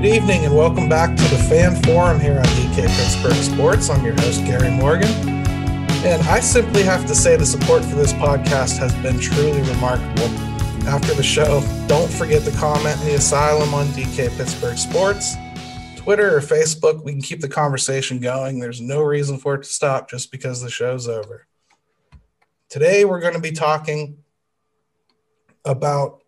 Good evening and welcome back to the Fan Forum here on DK Pittsburgh Sports. I'm your host, Gary Morgan. And I simply have to say the support for this podcast has been truly remarkable. After the show, don't forget to comment in the asylum on DK Pittsburgh Sports. Twitter or Facebook, we can keep the conversation going. There's no reason for it to stop just because the show's over. Today, we're going to be talking about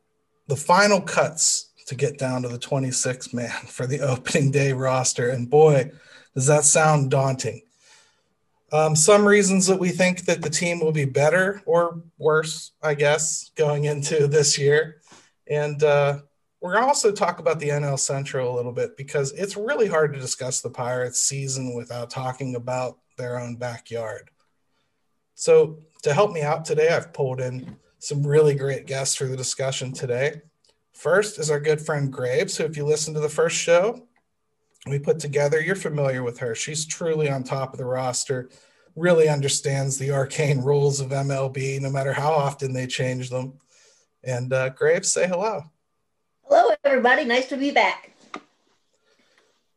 the final cuts to get down to the 26 man for the opening day roster. And boy, does that sound daunting. Um, some reasons that we think that the team will be better or worse, I guess, going into this year. And uh, we're also talk about the NL Central a little bit because it's really hard to discuss the Pirates season without talking about their own backyard. So, to help me out today, I've pulled in some really great guests for the discussion today. First is our good friend Graves, who, if you listen to the first show we put together, you're familiar with her. She's truly on top of the roster, really understands the arcane rules of MLB, no matter how often they change them. And uh, Graves, say hello. Hello, everybody. Nice to be back.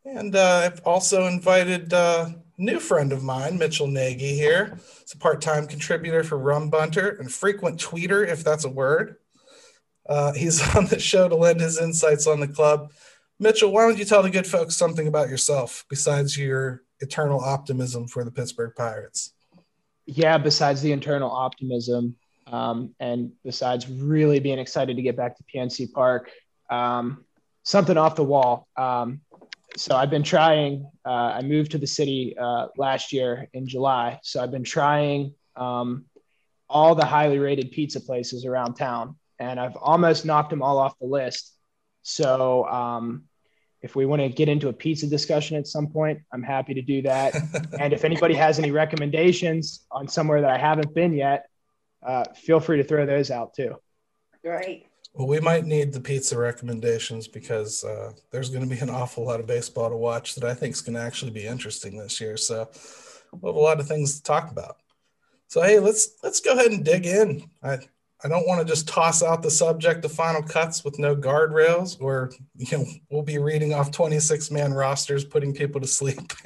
And uh, I've also invited uh, a new friend of mine, Mitchell Nagy, here. He's a part time contributor for Rum Bunter and frequent tweeter, if that's a word. Uh, he's on the show to lend his insights on the club. Mitchell, why don't you tell the good folks something about yourself besides your eternal optimism for the Pittsburgh Pirates? Yeah, besides the internal optimism um, and besides really being excited to get back to PNC Park, um, something off the wall. Um, so I've been trying, uh, I moved to the city uh, last year in July. So I've been trying um, all the highly rated pizza places around town and I've almost knocked them all off the list. So um, if we want to get into a pizza discussion at some point, I'm happy to do that. and if anybody has any recommendations on somewhere that I haven't been yet, uh, feel free to throw those out too. Right. Well, we might need the pizza recommendations because uh, there's going to be an awful lot of baseball to watch that I think is going to actually be interesting this year. So we'll have a lot of things to talk about. So hey, let's let's go ahead and dig in. I I don't want to just toss out the subject of final cuts with no guardrails, or you know, we'll be reading off 26 man rosters, putting people to sleep,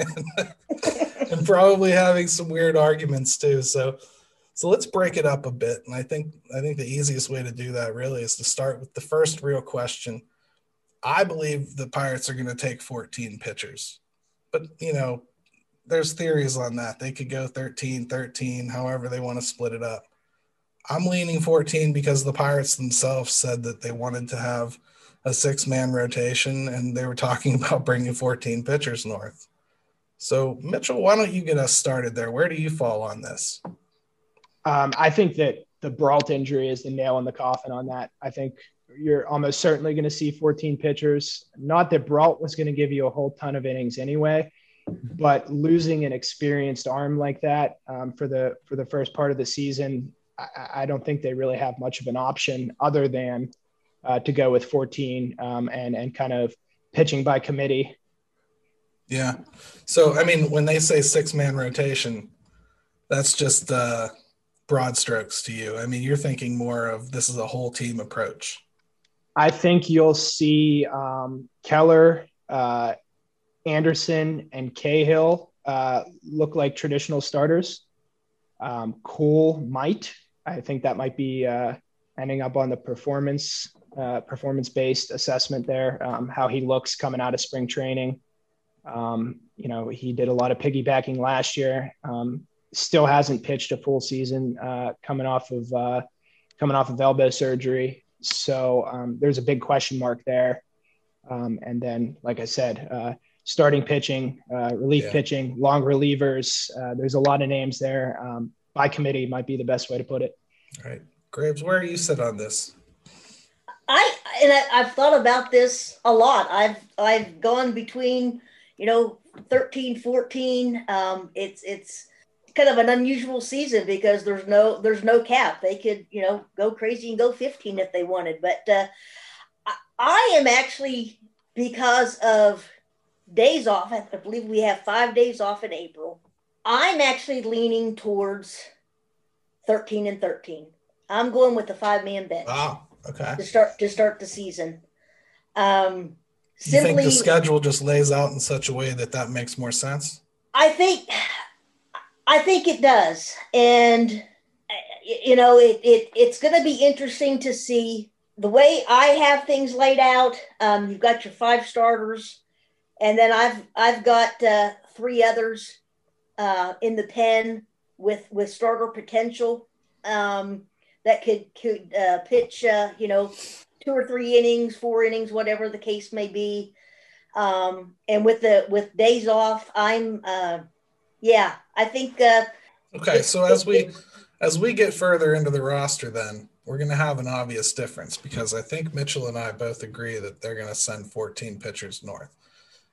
and, probably having some weird arguments too. So, so let's break it up a bit. And I think I think the easiest way to do that really is to start with the first real question. I believe the Pirates are going to take 14 pitchers, but you know, there's theories on that. They could go 13, 13, however they want to split it up. I'm leaning 14 because the Pirates themselves said that they wanted to have a six man rotation and they were talking about bringing 14 pitchers north. So, Mitchell, why don't you get us started there? Where do you fall on this? Um, I think that the Brault injury is the nail in the coffin on that. I think you're almost certainly going to see 14 pitchers. Not that Brault was going to give you a whole ton of innings anyway, but losing an experienced arm like that um, for the for the first part of the season I, I don't think they really have much of an option other than uh, to go with 14 um, and and kind of pitching by committee. Yeah. So I mean, when they say six man rotation, that's just uh, broad strokes to you. I mean, you're thinking more of this is a whole team approach. I think you'll see um, Keller, uh, Anderson, and Cahill uh, look like traditional starters. Um, Kuhl might I think that might be uh, ending up on the performance uh, performance based assessment there. Um, how he looks coming out of spring training. Um, you know, he did a lot of piggybacking last year. Um, still hasn't pitched a full season uh, coming off of uh, coming off of elbow surgery. So um, there's a big question mark there. Um, and then, like I said, uh, starting pitching, uh, relief yeah. pitching, long relievers. there's a lot of names there. By committee might be the best way to put it. All right. Graves, where are you sit on this? I and I, have thought about this a lot. I've I've gone between, you know, 13, 14. Um, it's it's kind of an unusual season because there's no there's no cap. They could, you know, go crazy and go 15 if they wanted. But uh, I, I am actually because of days off. I believe we have five days off in April. I'm actually leaning towards 13 and 13. I'm going with the five man bench. Wow. Okay. To start to start the season. Um, Simply, you think the schedule just lays out in such a way that that makes more sense? I think, I think it does, and you know, it, it it's going to be interesting to see the way I have things laid out. Um, you've got your five starters, and then I've I've got uh, three others uh, in the pen with with starter potential um, that could could uh, pitch. Uh, you know, two or three innings, four innings, whatever the case may be. Um, and with the with days off, I'm uh, yeah, I think. Uh, okay, so as we as we get further into the roster, then we're going to have an obvious difference because I think Mitchell and I both agree that they're going to send 14 pitchers north.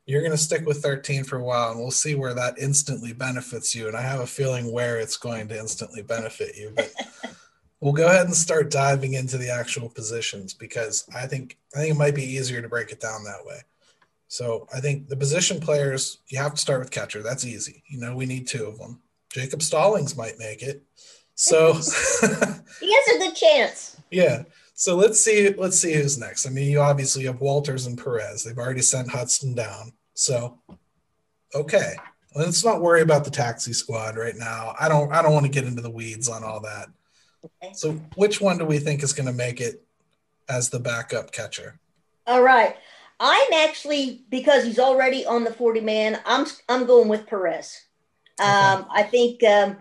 You're going to stick with 13 for a while, and we'll see where that instantly benefits you. And I have a feeling where it's going to instantly benefit you. But we'll go ahead and start diving into the actual positions because I think I think it might be easier to break it down that way. So I think the position players you have to start with catcher. That's easy. You know we need two of them. Jacob Stallings might make it. So he has a good chance. Yeah. So let's see. Let's see who's next. I mean, you obviously have Wolters and Perez. They've already sent Hudson down. So okay. Let's not worry about the taxi squad right now. I don't. I don't want to get into the weeds on all that. Okay. So which one do we think is going to make it as the backup catcher? All right. I'm actually because he's already on the 40 man. I'm I'm going with Perez. Um, okay. I think um,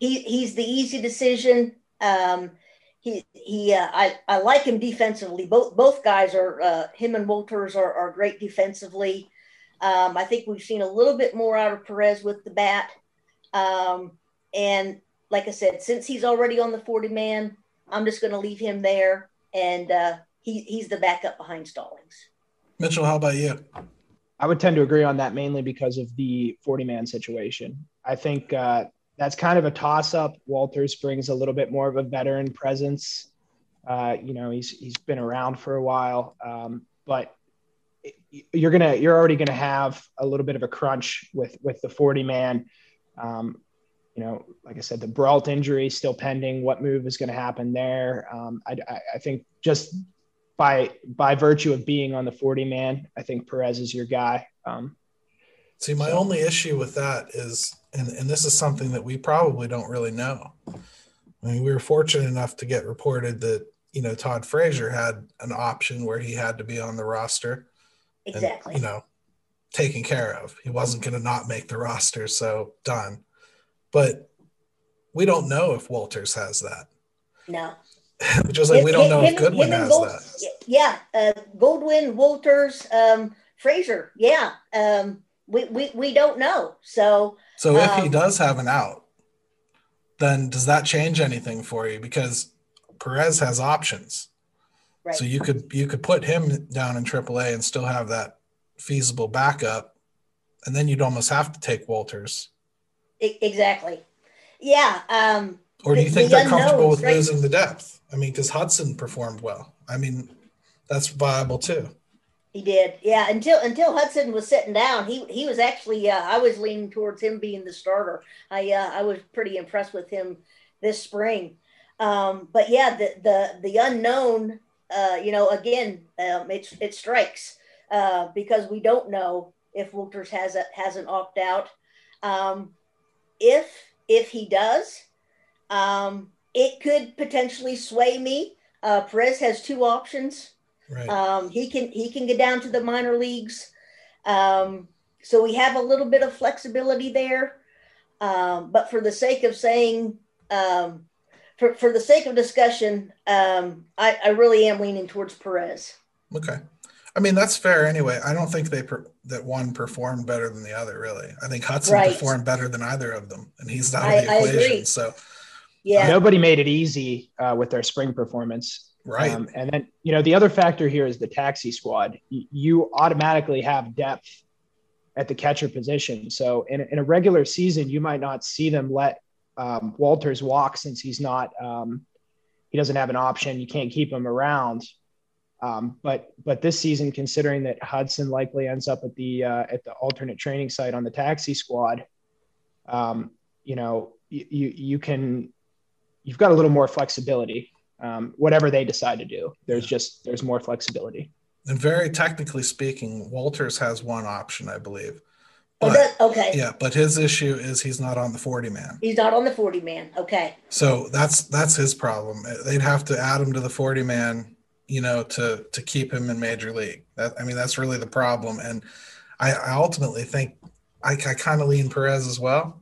he he's the easy decision. Um, he he uh, I, I like him defensively. Both both guys are uh, him and Wolters are, are great defensively. Um, I think we've seen a little bit more out of Perez with the bat. Um, and like I said, since he's already on the 40 man, I'm just going to leave him there. And uh, he, he's the backup behind Stallings. Mitchell, how about you? I would tend to agree on that mainly because of the 40 man situation. I think uh, that's kind of a toss up. Wolters brings a little bit more of a veteran presence. Uh, you know, he's he's been around for a while, um, but you're gonna you're already gonna have a little bit of a crunch with with the 40 man. Um, you know, like I said, the Brault injury is still pending. What move is going to happen there? Um, I, I think just by by virtue of being on the 40 man, I think Perez is your guy. Um, See, my so. only issue with that is and, and this is something that we probably don't really know. I mean, we were fortunate enough to get reported that, you know, Todd Frazier had an option where he had to be on the roster. Exactly. And, you know, taken care of. He wasn't going to not make the roster, so done. But we don't know if Wolters has that. No. Just like we don't know him, if Goodwin has Gold, that. Yeah, uh, Goldwyn, Wolters, um, Frazier. Yeah, um, we, we we don't know. So so if um, he does have an out, then does that change anything for you? Because Perez has options. Right. So you could you could put him down in AAA and still have that feasible backup, and then you'd almost have to take Wolters. Exactly. Yeah. Um, or do you the, think the they're comfortable with right? losing the depth? I mean, because Hudson performed well. I mean, that's viable too. He did, yeah. Until until Hudson was sitting down, he he was actually. Uh, I was leaning towards him being the starter. I uh, I was pretty impressed with him this spring. Um, but yeah, the the the unknown. Uh, you know, again, um, it it strikes uh, because we don't know if Wolters has a, has an opt out. Um, if if he does, um, it could potentially sway me. Uh, Perez has two options Right. Um, he can he can get down to the minor leagues. Um, so we have a little bit of flexibility there. Um, but for the sake of saying, um, for, for the sake of discussion, um, I, I really am leaning towards Perez. Okay. I mean, that's fair anyway. I don't think they per, that one performed better than the other, really. I think Hudson right. performed better than either of them, and he's out of the I, equation. I so, yeah, nobody made it easy uh, with their spring performance. Right. Um, and then, you know, the other factor here is the taxi squad. You automatically have depth at the catcher position. So in, in a regular season, you might not see them let um, Wolters walk since he's not, um, he doesn't have an option. You can't keep him around. Um, but but this season, considering that Hudson likely ends up at the uh, at the alternate training site on the taxi squad, um, you know you you can you've got a little more flexibility um, whatever they decide to do. There's just there's more flexibility. And very technically speaking, Wolters has one option, I believe. Oh, But, that- okay. yeah, but his issue is he's not on the 40 man. He's not on the 40 man. Okay. So that's that's his problem. They'd have to add him to the 40 man, you know, to to keep him in major league. That I mean, that's really the problem. And I, I ultimately think I, I kind of lean Perez as well.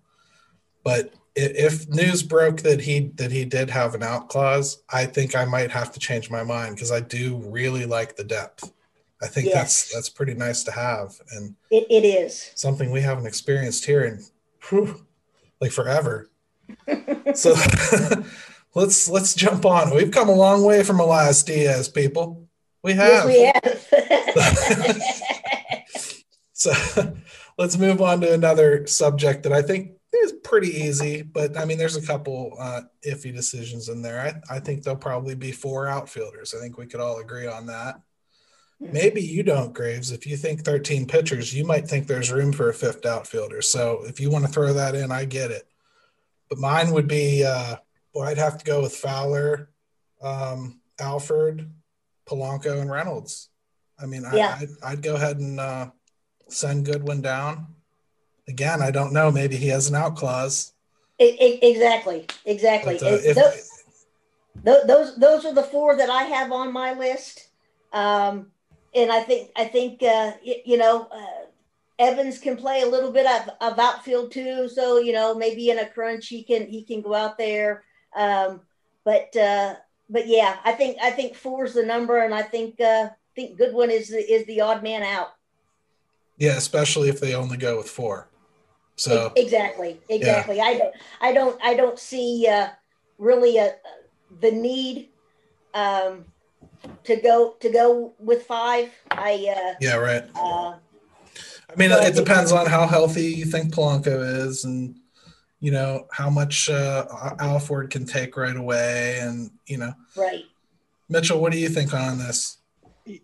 But if news broke that he that he did have an out clause, I think I might have to change my mind because I do really like the depth. I think Yes. that's that's pretty nice to have and It, it is. something we haven't experienced here in whew, like forever. so let's let's jump on. We've come a long way from Elias Diaz, people. We have. Yes, we have. So let's move on to another subject that I think is pretty easy, but I mean, there's a couple uh, iffy decisions in there. I, I think there'll probably be four outfielders. I think we could all agree on that. Maybe you don't, Graves. If you think 13 pitchers, you might think there's room for a fifth outfielder. So if you want to throw that in, I get it. But mine would be, uh, well, I'd have to go with Fowler, um, Alford, Polanco, and Reynolds. I mean, Yeah. I, I'd, I'd go ahead and uh, send Goodwin down. Again, I don't know. Maybe he has an out clause. E- e- exactly. Exactly. But, uh, if, tho- tho- those those are the four that I have on my list. Um, and I think I think uh, y- you know uh, Evans can play a little bit of, of outfield too. So you know maybe in a crunch he can he can go out there. Um, but uh, but yeah, I think I think four is the number, and I think uh, think Goodwin is the, is the odd man out. yeah, especially if they only go with four. So exactly exactly i don't i don't i don't see uh really a, the need um to go to go with five i uh, yeah, right. uh I mean, it depends on how healthy you think Polanco is, and you know how much uh, Alford can take right away, and you know right Mitchell. What do you think on this?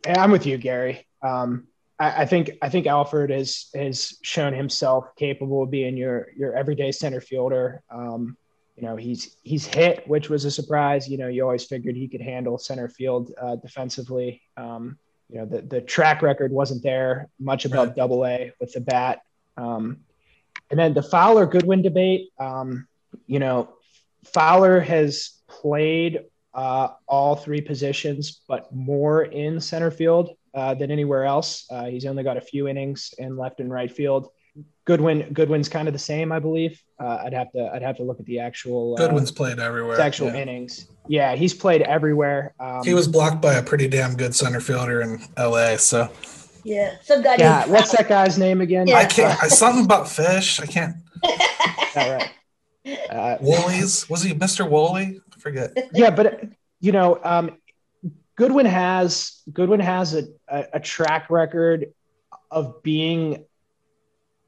I'm with you, Gary. Um, I, I think I think Alford has has shown himself capable of being your your everyday center fielder. Um, you know, he's he's hit, which was a surprise. You know, you always figured he could handle center field uh, defensively. Um, you know, the the track record wasn't there much above. Double A with the bat. Um, and then the Fowler Goodwin debate. Um, you know, Fowler has played uh, all three positions, but more in center field uh, than anywhere else. Uh, he's only got a few innings in left and right field. Goodwin, Goodwin's kind of the same, I believe. Uh, I'd have to, I'd have to look at the actual, uh, Goodwin's played everywhere. actual yeah. innings. Yeah, he's played everywhere. Um, He was blocked by a pretty damn good center fielder in L.A. So yeah some guy Yeah, what's that guy's name again? Yeah. I can't. I, something about fish. I can't. All right. Uh, Woolies was he Mr. Woolley? I forget. yeah, but you know, um, Goodwin has Goodwin has a, a, a track record of being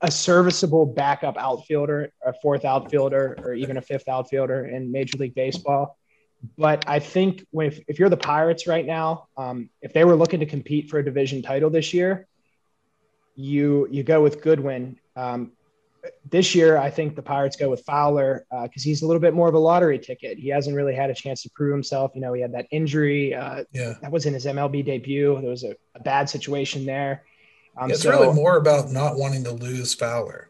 a serviceable backup outfielder, a fourth outfielder, or even a fifth outfielder in Major League Baseball. But I think if, if you're the Pirates right now, um, if they were looking to compete for a division title this year, you you go with Goodwin. Um, this year, I think the Pirates go with Fowler because he's a little bit more of a lottery ticket. He hasn't really had a chance to prove himself. You know, he had that injury. Uh, Yeah. that was in his MLB debut. There was a, a bad situation there. Um, it's so really more about not wanting to lose Fowler.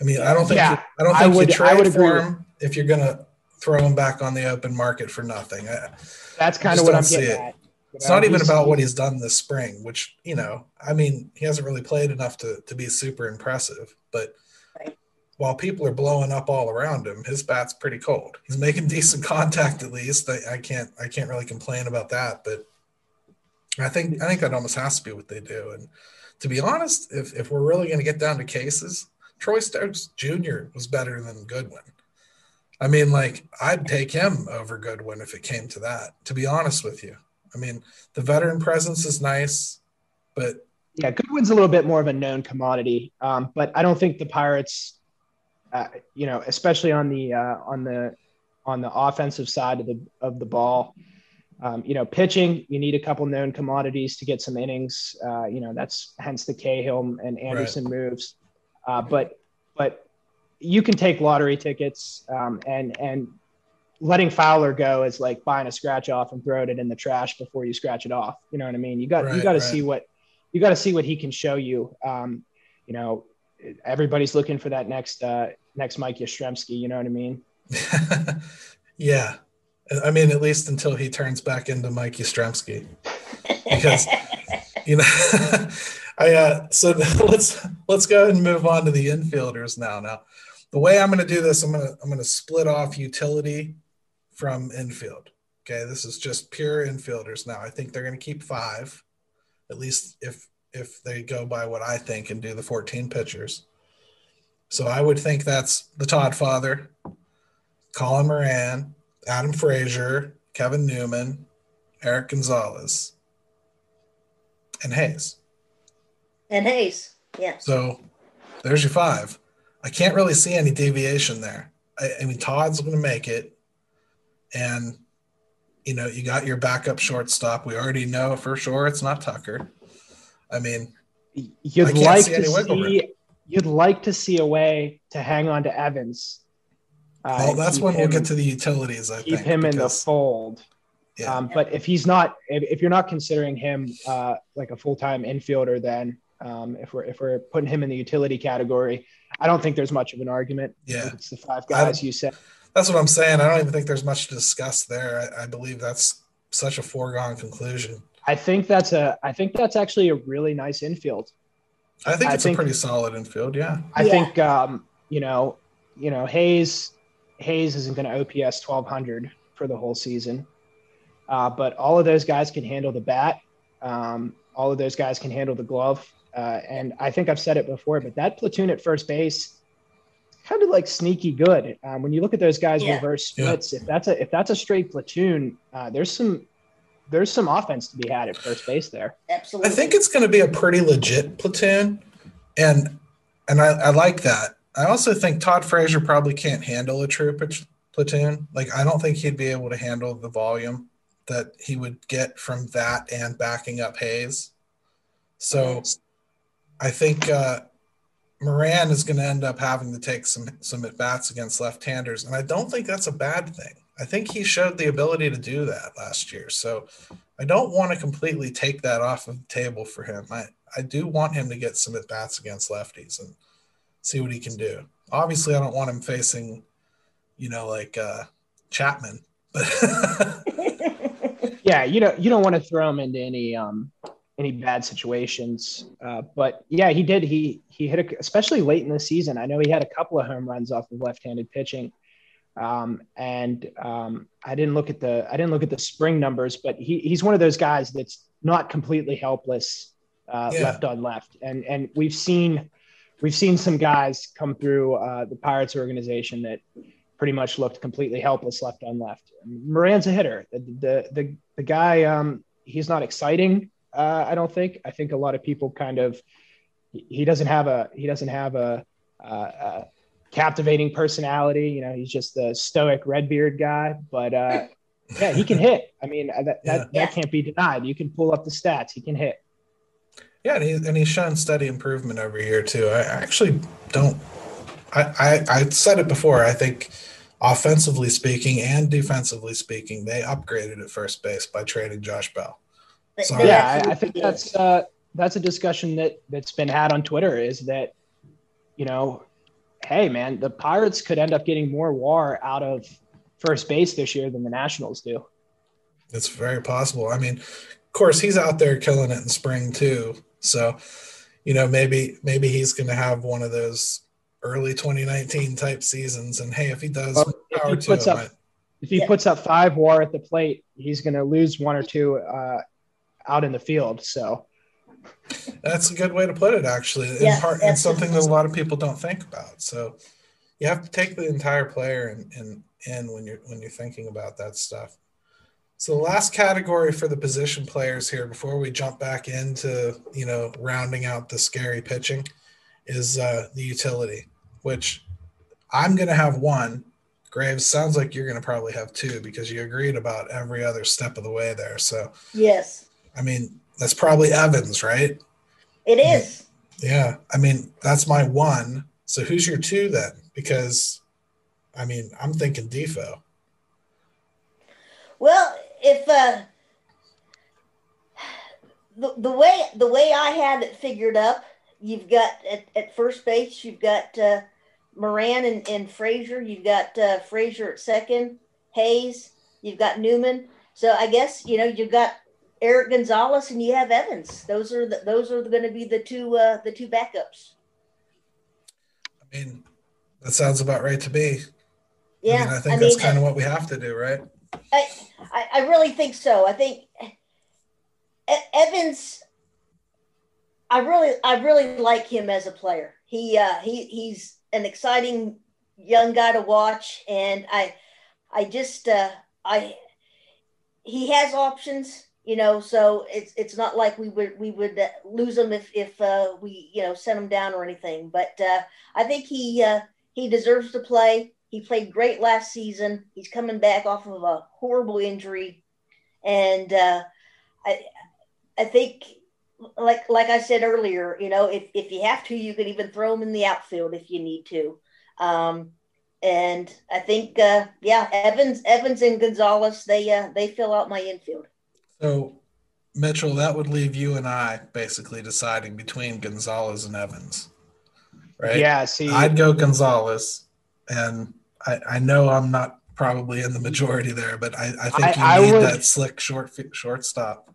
I mean, I don't think Yeah, you, I don't I think would- you I trade would for him if you're gonna throw him back on the open market for nothing. I, that's kind of what I'm see getting it. at. it's not even about what he's done this spring, which you know, I mean, he hasn't really played enough to to be super impressive. But Right. while people are blowing up all around him, his bat's pretty cold. He's making decent contact at least. I, I can't I can't really complain about that. But I think I think that almost has to be what they do. And to be honest, if if we're really going to get down to cases, Troy Stokes Jr. was better than Goodwin. I mean, like I'd take him over Goodwin if it came to that. To be honest with you, I mean the veteran presence is nice, but Yeah, Goodwin's a little bit more of a known commodity, um, but I don't think the Pirates, uh, you know, especially on the uh, on the on the offensive side of the of the ball, um, you know, pitching, you need a couple known commodities to get some innings. Uh, you know, that's hence the Cahill and Anderson moves. Uh, but but you can take lottery tickets um, and and letting Fowler go is like buying a scratch off and throwing it in the trash before you scratch it off. You know what I mean? You got right, you got to right. see what you got to see what he can show you. Um, you know, everybody's looking for that next uh, next Mike Yastrzemski. You know what I mean? yeah, I mean at least until he turns back into Mike Yastrzemski, because you know. I uh, so let's let's go ahead and move on to the infielders now. Now, the way I'm going to do this, I'm to I'm to split off utility from infield. Okay, this is just pure infielders now. I think they're going to keep five, at least if if they go by what I think and do the 14 pitchers. So I would think that's the Todd father, Colin Moran, Adam Frazier, Kevin Newman, Erik Gonzalez, and Hayes. And Hayes, yeah. So there's your five. I can't really see any deviation there. I, I mean, Todd's going to make it, and you know, you got your backup shortstop. We already know for sure it's not Tucker. I mean, you'd I like see to see you'd like to see a way to hang on to Evans. Uh, well, that's when him, we'll get to the utilities. I keep think, him because, in the fold. Yeah. Um, but if he's not, if, if you're not considering him uh, like a full time infielder, then um, if we're if we're putting him in the utility category, I don't think there's much of an argument. Yeah, it's the five guys you said. That's what I'm saying. I don't even think there's much to discuss there. I, I believe that's such a foregone conclusion. I think that's a. I think that's actually a really nice infield. I think it's think, a pretty solid infield. Yeah. I yeah. think um, you know, you know, Hayes Hayes isn't going to OPS 1200 for the whole season, uh, but all of those guys can handle the bat. Um, all of those guys can handle the glove. Uh, and I think I've said it before, but that platoon at first base, kind of like sneaky good. Um, when you look at those guys yeah. reverse splits, yeah. if that's a if that's a straight platoon, uh, there's some there's some offense to be had at first base there. Absolutely. I think it's going to be a pretty legit platoon, and and I, I like that. I also think Todd Frazier probably can't handle a true platoon. Like I don't think he'd be able to handle the volume that he would get from that and backing up Hayes. So I think uh, Moran is going to end up having to take some some at bats against left-handers, and I don't think that's a bad thing. I think he showed the ability to do that last year, so I don't want to completely take that off of the table for him. I I do want him to get some at bats against lefties and see what he can do. Obviously, I don't want him facing, you know, like uh, Chapman, but yeah, you don't you don't want to throw him into any um any bad situations. Uh, but yeah, he did. He he hit a, especially late in the season. I know he had a couple of home runs off of left-handed pitching. Um, and um, I didn't look at the I didn't look at the spring numbers, but he, he's one of those guys that's not completely helpless uh, yeah. left on left. And and we've seen we've seen some guys come through uh, the Pirates organization that pretty much looked completely helpless left on left. Moran's a hitter. The the the, the guy um, he's not exciting uh, I don't think. I think a lot of people kind of he doesn't have a he doesn't have a, a, a captivating personality. You know, he's just a stoic redbeard guy. But uh, yeah, he can hit. I mean, that that, yeah. that can't be denied. You can pull up the stats. He can hit. Yeah, and, he, and he's shown steady improvement over here too. I actually don't. I, I I said it before. I think offensively speaking and defensively speaking, they upgraded at first base by trading Josh Bell. So, yeah, I, I, think that's uh, that's a discussion that that's been had on Twitter. Is that you know, hey man, the Pirates could end up getting more WAR out of first base this year than the Nationals do. It's very possible. I mean, of course, he's out there killing it in spring too. So, you know, maybe maybe he's going to have one of those early 2019 type seasons. And hey, if he does, well, if he puts up, if he yeah. puts up five WAR at the plate, he's going to lose one or two uh, out in the field. So that's a good way to put it, actually. In yeah, part, it's something that a lot of people don't think about. So you have to take the entire player in, in, in when you're when you're thinking about that stuff. So the last category for the position players here, before we jump back into you know rounding out the scary pitching, is uh, the utility, which I'm going to have one. Graves sounds like you're going to probably have two because you agreed about every other step of the way there. So yes, I mean, that's probably Evans, right? It is. Yeah. I mean, that's my one. So who's your two then? Because I mean, I'm thinking Difo. Well, if uh, the the way the way I had it figured up, you've got at, at first base, you've got uh, Moran and, and Frazier. You've got uh, Frazier at second, Hayes. You've got Newman. So I guess you know you've got Erik Gonzalez and you have Evans. Those are the, those are going to be the two uh, the two backups. I mean, that sounds about right to me. Yeah, I, mean, I think I that's mean, kind of what we have to do, right? I, I, really think so. I think Evans. I really I really like him as a player. He uh, he he's an exciting young guy to watch, and I I just uh, I he has options you know so it's it's not like we would we would uh, lose him if if uh, we you know sent him down or anything but uh, i think he uh, he deserves to play he played great last season he's coming back off of a horrible injury and uh, i i think like like i said earlier you know if, if you have to you can even throw him in the outfield if you need to um, and i think uh, yeah evans evans and gonzalez they uh, they fill out my infield so, Mitchell, that would leave you and I basically deciding between Gonzalez and Evans, right? Yeah. See, I'd go Gonzalez, and I, I know I'm not probably in the majority there, but I, I think you I, need would, that slick short shortstop.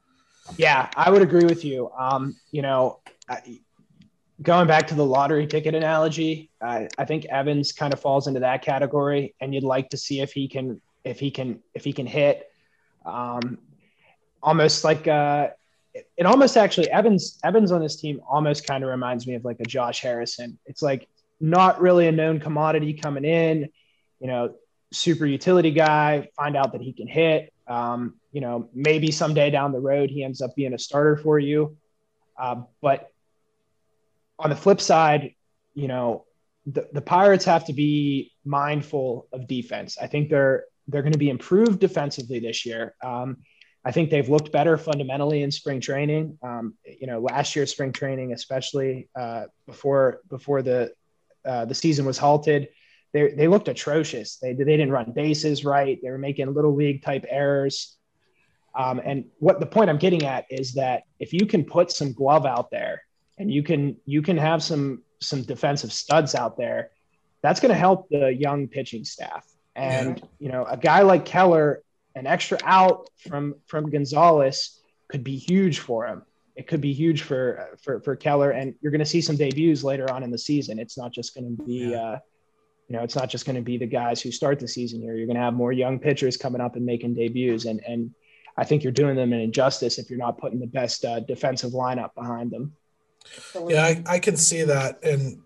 Yeah, I would agree with you. Um, you know, going back to the lottery ticket analogy, I, I think Evans kind of falls into that category, and you'd like to see if he can if he can if he can hit. Um, almost like uh, it almost actually Evans Evans on this team almost kind of reminds me of like a Josh Harrison. It's like not really a known commodity coming in, you know, super utility guy. Find out that he can hit. Um, you know, maybe someday down the road he ends up being a starter for you. Uh, but on the flip side, you know, the, the Pirates have to be mindful of defense. I think they're they're going to be improved defensively this year. Um, I think they've looked better fundamentally in spring training. Um, you know, last year's spring training, especially uh, before before the uh, the season was halted, they they looked atrocious. They they didn't run bases right. They were making little league type errors. Um, and what the point I'm getting at is that if you can put some glove out there and you can you can have some some defensive studs out there, that's going to help the young pitching staff. And yeah. you know, a guy like Keller an extra out from from Gonzalez could be huge for him. It could be huge for for for Keller, and you're going to see some debuts later on in the season. It's not just going to be, yeah. uh, you know, it's not just going to be the guys who start the season here. You're going to have more young pitchers coming up and making debuts, and and I think you're doing them an injustice if you're not putting the best uh, defensive lineup behind them. Yeah, I, I can see that, and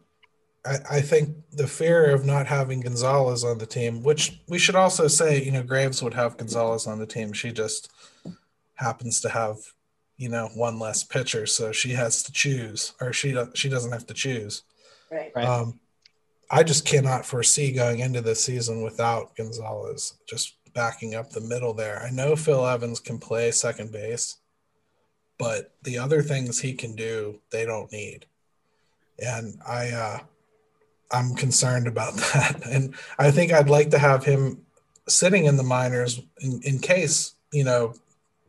I, I think the fear of not having Gonzalez on the team, which we should also say, you know, Graves would have Gonzalez on the team. She just happens to have, you know, one less pitcher, so she has to choose, or she she doesn't have to choose. Right, right. Um, I just cannot foresee going into the season without Gonzalez just backing up the middle there. I know Phil Evans can play second base, but the other things he can do, they don't need. And I, uh, I'm concerned about that. And I think I'd like to have him sitting in the minors in, in case, you know,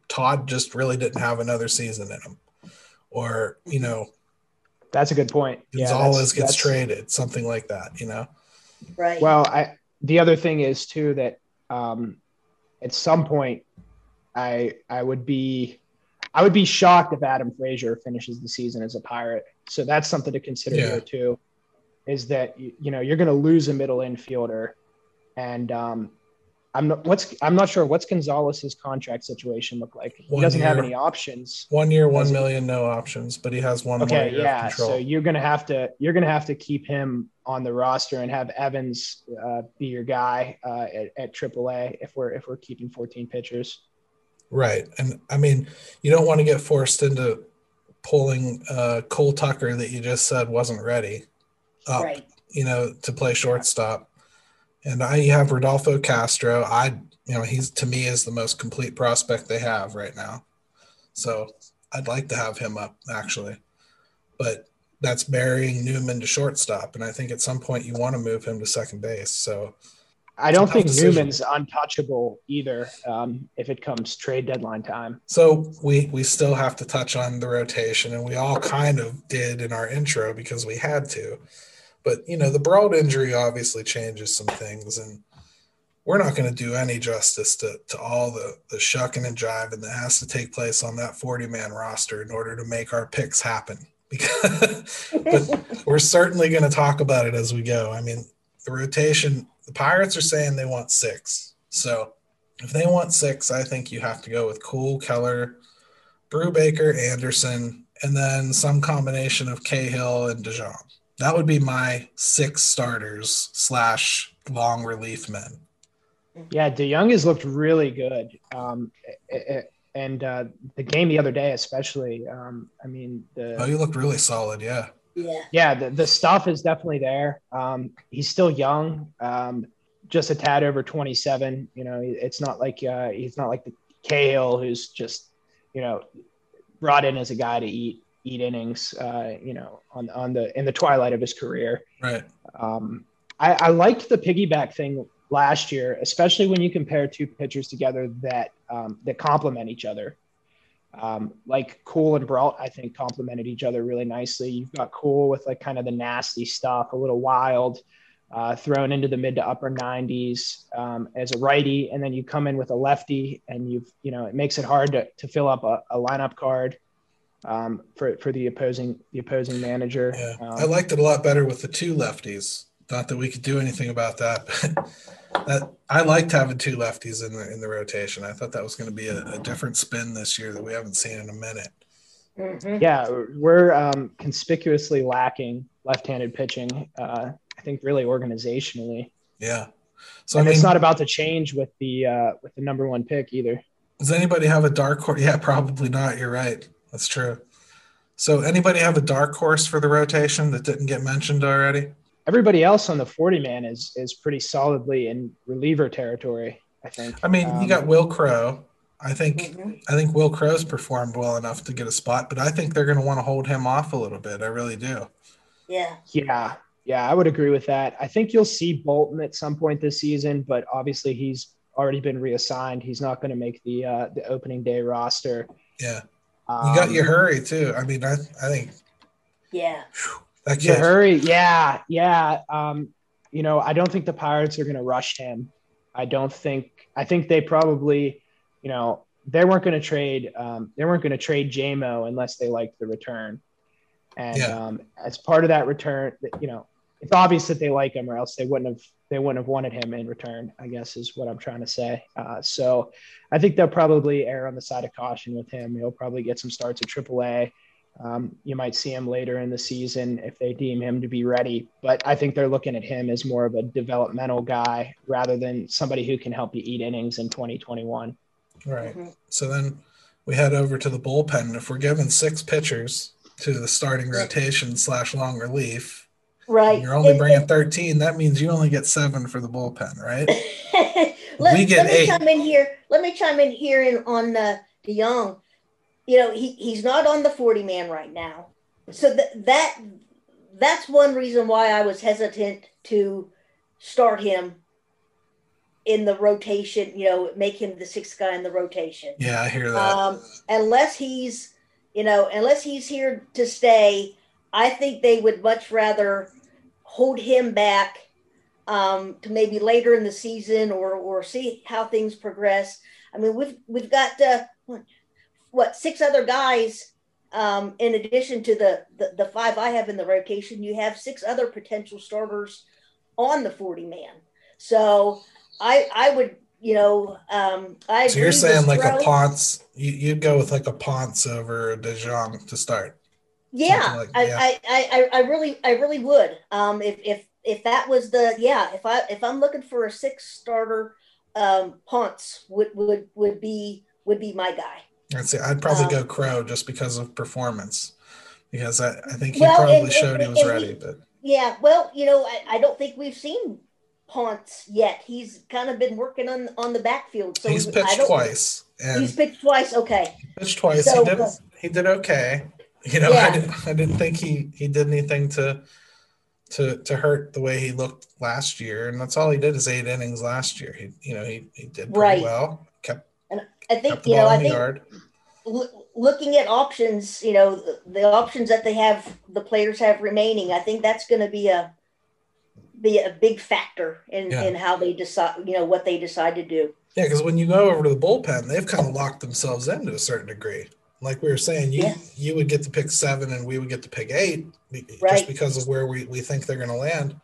Todd just really didn't have another season in him. Or, you know, that's a good point. Gonzalez yeah, that's, gets that's, traded, something like that, you know? Right. Well, I, the other thing is too that um, at some point I, I would be, I would be shocked if Adam Frazier finishes the season as a pirate. So that's something to consider yeah. here too is that you know you're going to lose a middle infielder, and um, I'm not what's I'm not sure what's Gonzalez's contract situation look like. He one doesn't year, have any options. One year, one million, no options, but he has one. Okay, yeah. So you're gonna have to you're gonna have to keep him on the roster and have Evans uh, be your guy uh, at, at AAA if we're if we're keeping 14 pitchers. Right, and I mean you don't want to get forced into pulling uh, Cole Tucker that you just said wasn't ready up, right. you know, to play shortstop. And I have Rodolfo Castro. I, you know, he's to me is the most complete prospect they have right now. So I'd like to have him up actually, but that's burying Newman to shortstop. And I think at some point you want to move him to second base. So I don't think decision. Newman's untouchable either. Um, if it comes trade deadline time. So we we still have to touch on the rotation, and we all kind of did in our intro because we had to. But you know, the Brault injury obviously changes some things, and we're not going to do any justice to, to all the the shucking and jiving that has to take place on that 40 man roster in order to make our picks happen. Because, but we're certainly going to talk about it as we go. I mean, the rotation. The Pirates are saying they want six. So if they want six, I think you have to go with Kuhl, Keller, Brubaker, Anderson, and then some combination of Cahill and DeJong. That would be my six starters slash long relief men. Yeah, DeJong has looked really good. Um, and uh, the game the other day, especially, um, I mean, the oh, you looked really solid. Yeah. Yeah. Yeah. The, the stuff is definitely there. Um, he's still young, um, just a tad over 27. You know, it's not like uh, he's not like the Cahill who's just, you know, brought in as a guy to eat eat innings, uh, you know, on on the in the twilight of his career. Right. Um, I, I liked the piggyback thing last year, especially when you compare two pitchers together that um, that complement each other. Um, like Kuhl and Brault, I think complemented each other really nicely. You've got Kuhl with like kind of the nasty stuff, a little wild, uh, thrown into the mid to upper 90s um, as a righty, and then you come in with a lefty, and you've you know it makes it hard to, to fill up a, a lineup card um, for for the opposing the opposing manager. Yeah, um, I liked it a lot better with the two lefties. Not that we could do anything about that, but that I liked having two lefties in the in the rotation. I thought that was going to be a, a, different spin this year that we haven't seen in a minute. Mm-hmm. Yeah, we're um, conspicuously lacking left-handed pitching. Uh, I think really organizationally. Yeah. So and I mean, it's not about to change with the uh, with the number one pick either. Does anybody have a dark horse? Yeah, probably not. You're right. That's true. So, anybody have a dark horse for the rotation that didn't get mentioned already? Everybody else on the 40 man is is pretty solidly in reliever territory. I think. I mean, um, you got Will Crowe. I think mm-hmm. I think Will Crowe's performed well enough to get a spot, but I think they're going to want to hold him off a little bit. I really do. Yeah. Yeah. Yeah, I would agree with that. I think you'll see Bolton at some point this season, but obviously he's already been reassigned. He's not going to make the uh, the opening day roster. Yeah. Um, you got your um, hurry too. I mean, I I think. Yeah. That Yajure, yeah, yeah. Um, you know, I don't think the Pirates are going to rush him. I don't think. I think they probably, you know, they weren't going to trade. Um, they weren't going to trade JMO unless they liked the return. And yeah. um, as part of that return, you know, it's obvious that they like him, or else they wouldn't have they wouldn't have wanted him in return. I guess is what I'm trying to say. Uh, so I think they'll probably err on the side of caution with him. He'll probably get some starts at AAA. Um, you might see him later in the season if they deem him to be ready. But I think they're looking at him as more of a developmental guy rather than somebody who can help you eat innings in 2021. Right. Mm-hmm. So then we head over to the bullpen. If we're given six pitchers to the starting rotation slash long relief, Right. You're only bringing 13. That means you only get seven for the bullpen, right? let, we get let me eight. chime in here. Let me chime in here in, on uh, DeJong. You know, he, he's not on the 40 man right now. So th- that that's one reason why I was hesitant to start him in the rotation, you know, make him the sixth guy in the rotation. Yeah, I hear that. Um, unless he's, you know, unless he's here to stay, I think they would much rather hold him back um, to maybe later in the season or or see how things progress. I mean, we've we've got uh, what, what six other guys um, in addition to the, the the five I have in the rotation. You have six other potential starters on the forty man. So I I would you know um, I. So you're saying like a Ponce? You, you'd go with like a Ponce over a DeJong to start. Yeah, like, I, yeah. I, I, I really, I really would. Um, if, if, if that was the, yeah, if I, if I'm looking for a six starter, um, Ponce would, would, would be, would be my guy. I'd say I'd probably um, go Crowe just because of performance, because I, I think he well, probably and, showed and, he was ready. but yeah, well, you know, I, I don't think we've seen Ponce yet. He's kind of been working on on the backfield. So he's pitched twice. And he's pitched twice. Okay. pitched twice. So, he did. Uh, he did okay. You know, yeah. I, didn't, I didn't think he he did anything to to to hurt the way he looked last year, and that's all he did is eight innings last year. He you know he, he did pretty Right. well. Kept, And I think you know I think yard. loo- looking at options, you know, the, the options that they have, the players have remaining. I think that's going to be a be a big factor in Yeah. in how they decide, you know, what they decide to do. Yeah, because when you go over to the bullpen, they've kind of locked themselves in to a certain degree. Like we were saying, you Yeah. you would get to pick seven, and we would get to pick eight, Right. just because of where we, we think they're going to land.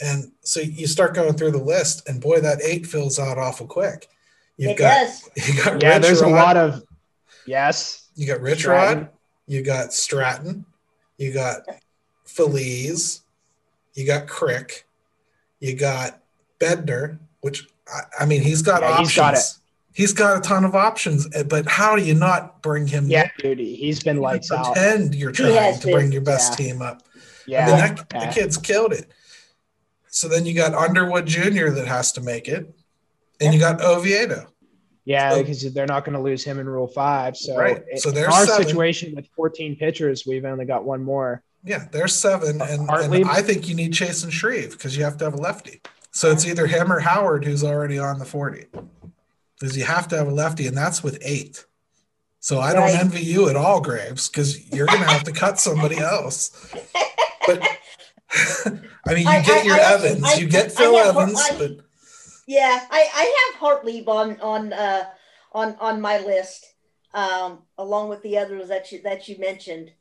And so you start going through the list, and boy, that eight fills out awful quick. You've it got does. you got Yeah, Rich there's a lot of yes. you got Rich Stratton. Rod, you got Stratton, you got Feliz, you got Crick, you got Bednar, which I, I mean he's got Yeah, options. he's got it he's got a ton of options, eh, but how do you not bring him? Yeah, dude, he's been lights pretend out. Pretend you're trying to bring your best yeah. team up. Yeah, I mean, that, yeah. the kid's killed it. So then you got Underwood Jr. that has to make it, and you got Oviedo. Yeah, so, because they're not going to lose him in Rule Five. So, right. so in our seven. situation with 14 pitchers, we've only got one more. Yeah, there's seven, uh, and, and I think you need Chasen Shreve because you have to have a lefty. So it's either him or Howard who's already on the 40 is you have to have a lefty, and that's with eight. So I right. don't envy you at all, Graves, because you're going to have to cut somebody else. But I mean, you I, get I, your I, Evans, you get Phil Evans, Hart, but yeah, I, I have Hartlieb on on uh, on on my list, um, along with the others that you that you mentioned.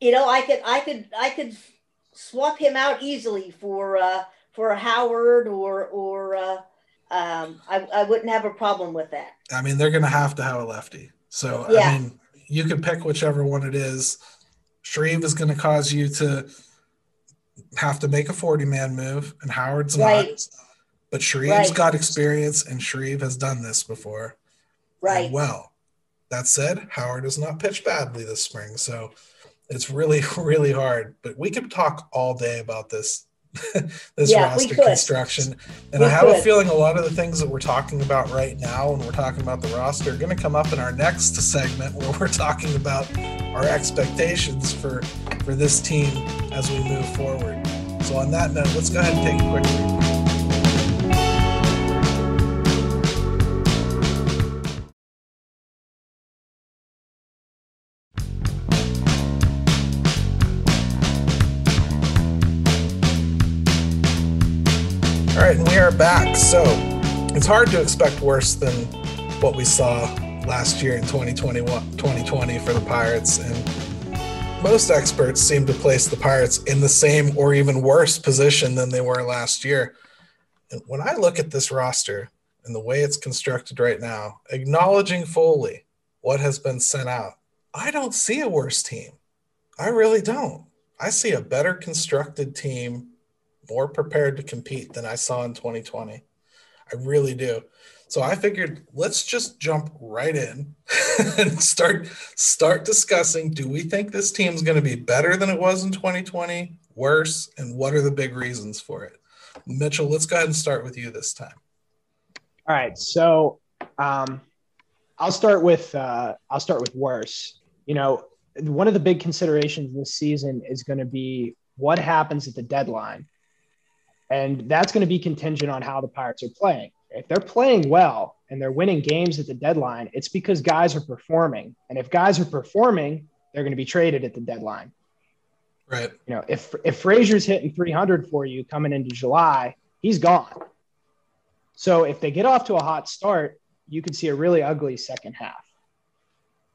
You know, I could I could I could swap him out easily for uh, for Howard or or uh, um, I I wouldn't have a problem with that. I mean, they're going to have to have a lefty. So, Yeah. I mean, you can pick whichever one it is. Shreve is going to cause you to have to make a 40 man move, and Howard's Right. not. But Shreve's Right. got experience, and Shreve has done this before. Right. Well, that said, Howard has not pitched badly this spring. So it's really, really hard. But we could talk all day about this. this Yeah, roster construction. And We I have a feeling a lot of the things that we're talking about right now when we're talking about the roster are going to come up in our next segment where we're talking about our expectations for for this team as we move forward. So on that note, let's go ahead and take a quick break. Are back. So it's hard to expect worse than what we saw last year in 2021, 2020 for the Pirates. And most experts seem to place the Pirates in the same or even worse position than they were last year. And when I look at this roster and the way it's constructed right now, acknowledging fully what has been sent out, I don't see a worse team. I really don't. I see a better constructed team more prepared to compete than I saw in 2020. I really do. So I figured let's just jump right in and start start discussing do we think this team's going to be better than it was in 2020, worse, and what are the big reasons for it? Mitchell, let's go ahead and start with you this time. All right, so um, I'll start with uh, I'll start with worse. You know, one of the big considerations this season is going to be what happens at the deadline, and that's going to be contingent on how the Pirates are playing. If they're playing well and they're winning games at the deadline, it's because guys are performing, and if guys are performing, they're going to be traded at the deadline. Right. You know, if if Frazier's hitting 300 for you coming into July, he's gone. So if they get off to a hot start, you could see a really ugly second half.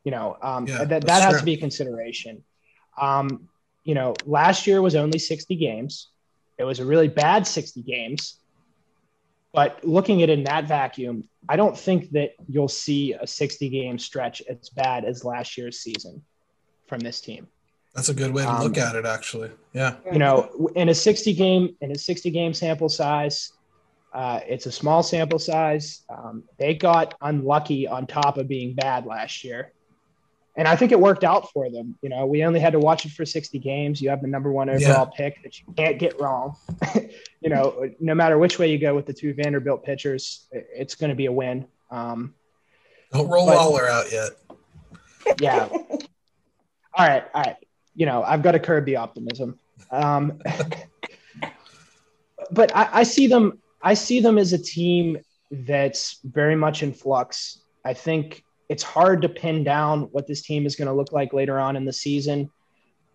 You know, um, Yeah, that, that has true. to be a consideration. Um, you know, last year was only 60 games. It was a really bad 60 games. But looking at it in that vacuum, I don't think that you'll see a 60 game stretch as bad as last year's season from this team That's a good way to Um, look at it, actually. Yeah. you know in a 60 game in a 60 game sample size uh, it's a small sample size um, they got unlucky on top of being bad last year and i think it worked out for them you know we only had to watch it for 60 games you have the number one overall pick that you can't get wrong you know no matter which way you go with the two vanderbilt pitchers it's going to be a win um, Don't roll But- Waller out yet. yeah all right all right you know i've got to curb the optimism um, but I, I see them. I see them as a team that's very much in flux. I think it's hard to pin down what this team is going to look like later on in the season.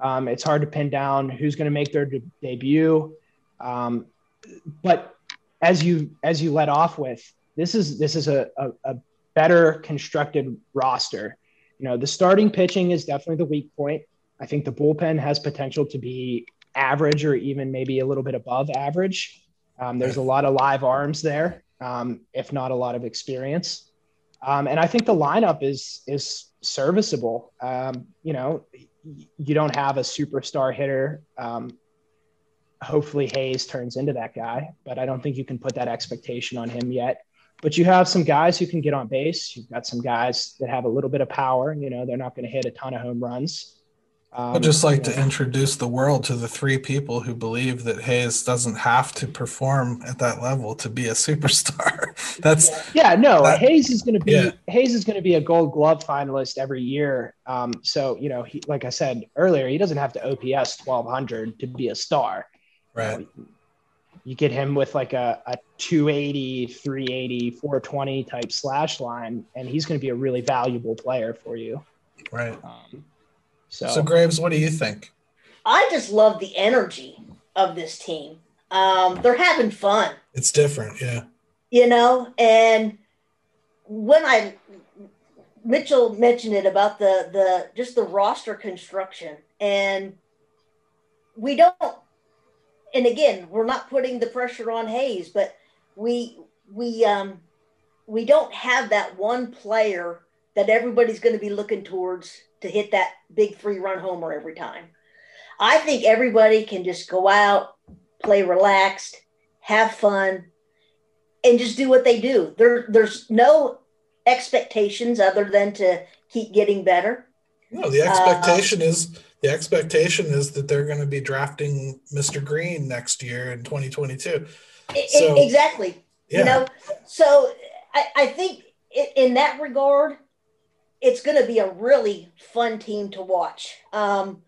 Um, it's hard to pin down who's going to make their de- debut. Um, but as you as you let off with, this is this is a, a, a better constructed roster. You know, the starting pitching is definitely the weak point. I think the bullpen has potential to be average or even maybe a little bit above average. Um, there's a lot of live arms there, um, if not a lot of experience. Um, and I think the lineup is is serviceable. Um, you know, you don't have a superstar hitter. Um, hopefully Hayes turns into that guy, but I don't think you can put that expectation on him yet. But you have some guys who can get on base. You've got some guys that have a little bit of power. You know, they're not going to hit a ton of home runs. Um, I'd just like to introduce the world to the three people who believe that Hayes doesn't have to perform at that level to be a superstar. That's yeah, no. That, Hayes is going to be yeah. Hayes is going to be a Gold Glove finalist every year. Um, so you know, he, like I said earlier, he doesn't have to OPS twelve hundred to be a star. Right. You, know, you get him with like a, a 280, 380, 420 type slash line, and he's going to be a really valuable player for you. Right. Um, so, so Graves, what do you think? I just love the energy of this team. Um, they're having fun. It's different, yeah. You know, and when I Mitchell mentioned it about the the just the roster construction, and we don't. And again, we're not putting the pressure on Hayes, but we we um we don't have that one player that everybody's going to be looking towards to hit that big three run homer every time. I think everybody can just go out, play relaxed, have fun, and just do what they do. There, there's no expectations other than to keep getting better. No, the expectation uh, is the expectation is that they're going to be drafting Mr. Green next year in 2022. So, exactly. Yeah. You know, so I, I think in that regard, it's going to be a really fun team to watch. Um,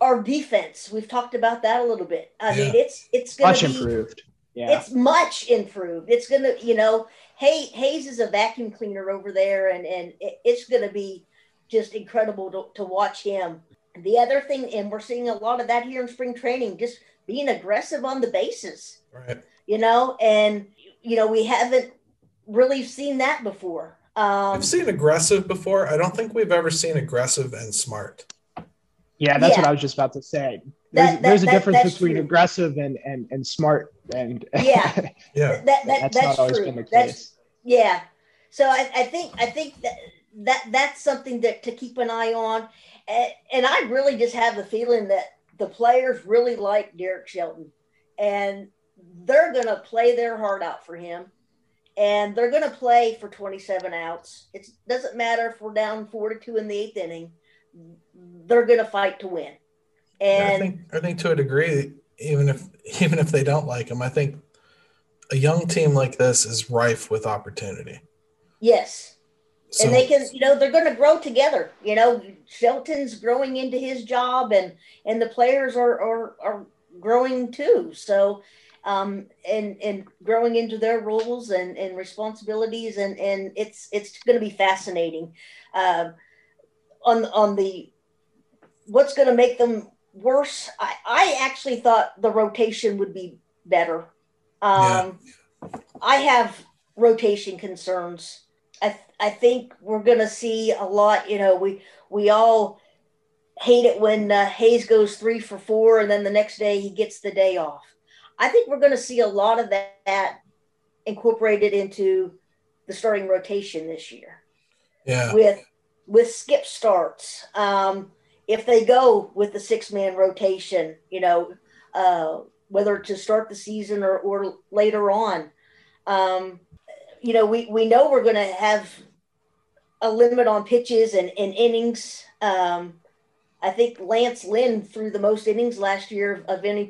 our defense, we've talked about that a little bit. I yeah. mean, it's it's going to be improved. Yeah. It's much improved. It's going to, you know, hey, Hayes is a vacuum cleaner over there, and and it's going to be just incredible to, to watch him. The other thing, and we're seeing a lot of that here in spring training, just being aggressive on the bases. Right. You know, and you know we haven't really seen that before. Um, I've seen aggressive before. I don't think we've ever seen aggressive and smart. Yeah, that's yeah. what I was just about to say. There's, that, that, there's a that, difference between true. aggressive and, and, and smart and yeah, yeah. That, that's, that's not always true. been the that's, case. Yeah. So I, I think I think that, that that's something that to keep an eye on, and, and I really just have the feeling that the players really like Derek Shelton, and they're going to play their heart out for him and they're going to play for 27 outs. It doesn't matter if we're down four to two in the eighth inning; they're going to fight to win. And I think, I think to a degree, even if even if they don't like him, I think a young team like this is rife with opportunity. Yes. So, and they can, you know, they're going to grow together. You know, Shelton's growing into his job, and and the players are are, are growing too. So um, and and growing into their roles and, and responsibilities and and it's it's going to be fascinating. Uh, on on the what's going to make them worse I, I actually thought the rotation would be better. Um, yeah. i have rotation concerns. I th- i think we're going to see a lot you know we we all hate it when uh, Hayes goes three for four and then the next day he gets the day off I think we're going to see a lot of that incorporated into the starting rotation this year. Yeah. With with skip starts, um, if they go with the six man rotation, you know, uh, whether to start the season or, or later on, um, you know, we, we know we're going to have a limit on pitches and, and innings. Um, I think Lance Lynn threw the most innings last year of any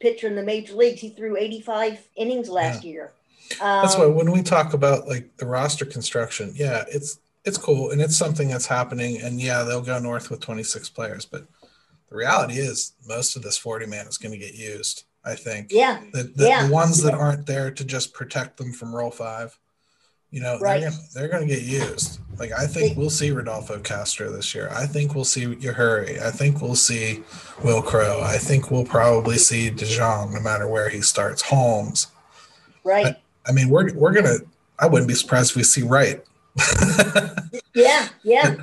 pitcher in the major leagues. He threw 85 innings last yeah. year. Um, that's why when we talk about like the roster construction, yeah, it's it's cool and it's something that's happening. And yeah, they'll go north with 26 players, but the reality is most of this 40 man is going to get used. I think. Yeah. The, the, yeah. the ones that aren't there to just protect them from Rule Five, you know, Right. they're, gonna, they're going to get used. Like, I think we'll see Rodolfo Castro this year. I think we'll see Yajure. I think we'll see Wil Crowe. I think we'll probably see DeJong no matter where he starts. Holmes. Right. I mean, we're, we're going to, I wouldn't be surprised if we see Wright. Yeah. Yeah.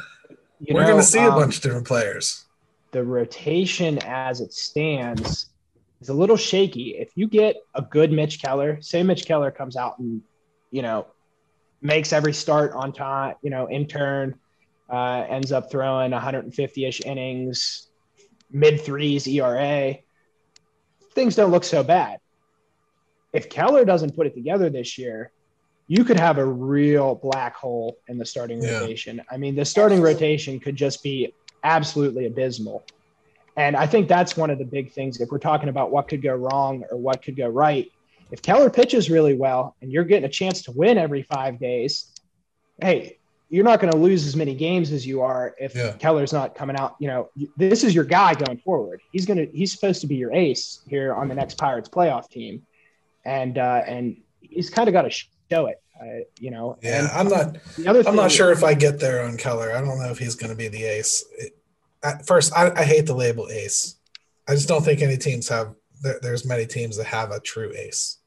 You we're know, going to see a um, bunch of different players. the rotation as it stands is a little shaky. If you get a good Mitch Keller, say Mitch Keller comes out and, you know, makes every start on time, you know, in turn, uh, ends up throwing 150 ish innings, mid threes ERA, things don't look so bad. If Keller doesn't put it together this year, you could have a real black hole in the starting Yeah. rotation. I mean, the starting rotation could just be absolutely abysmal. And I think that's one of the big things. If we're talking about what could go wrong or what could go right, if Keller pitches really well and you're getting a chance to win every five days, hey, you're not going to lose as many games as you are if Yeah. Keller's not coming out. You know, this is your guy going forward. He's going to he's supposed to be your ace here on the next Pirates playoff team, and uh, and he's kind of got to show it. Uh, you know, Yeah, and I'm not. the other I'm not sure if I get there on Keller. I don't know if he's going to be the ace. It, at first, I, I hate the label ace. I just don't think any teams have. There, there's many teams that have a true ace.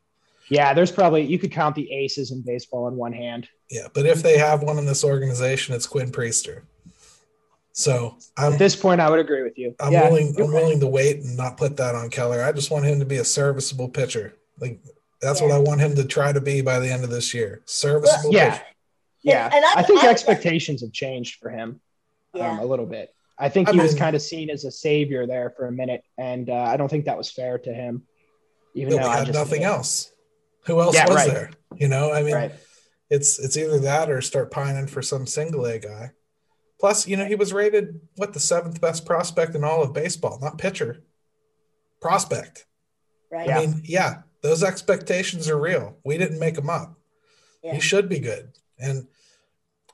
Yeah, there's probably you could count the aces in baseball in one hand. Yeah, but if they have one in this organization, it's Quinn Priester. So I'm At this point, I would agree with you. I'm yeah, willing I'm right. willing to wait and not put that on Keller. I just want him to be a serviceable pitcher. Like that's Yeah. what I want him to try to be by the end of this year. Serviceable Yeah. pitcher. Yeah, And I- I, think I- expectations have changed for him um, a little bit. I think I he was kind of seen as a savior there for a minute, and uh, I don't think that was fair to him. Even But though I had just nothing else. Who else Yeah, was right. there? You know, I mean, Right. it's it's either that or start pining for some single A guy. Plus, you know, he was rated what the seventh best prospect in all of baseball, not pitcher, prospect. Right. Yeah. I mean, yeah, those expectations are real. We didn't make them up. Yeah. He should be good. And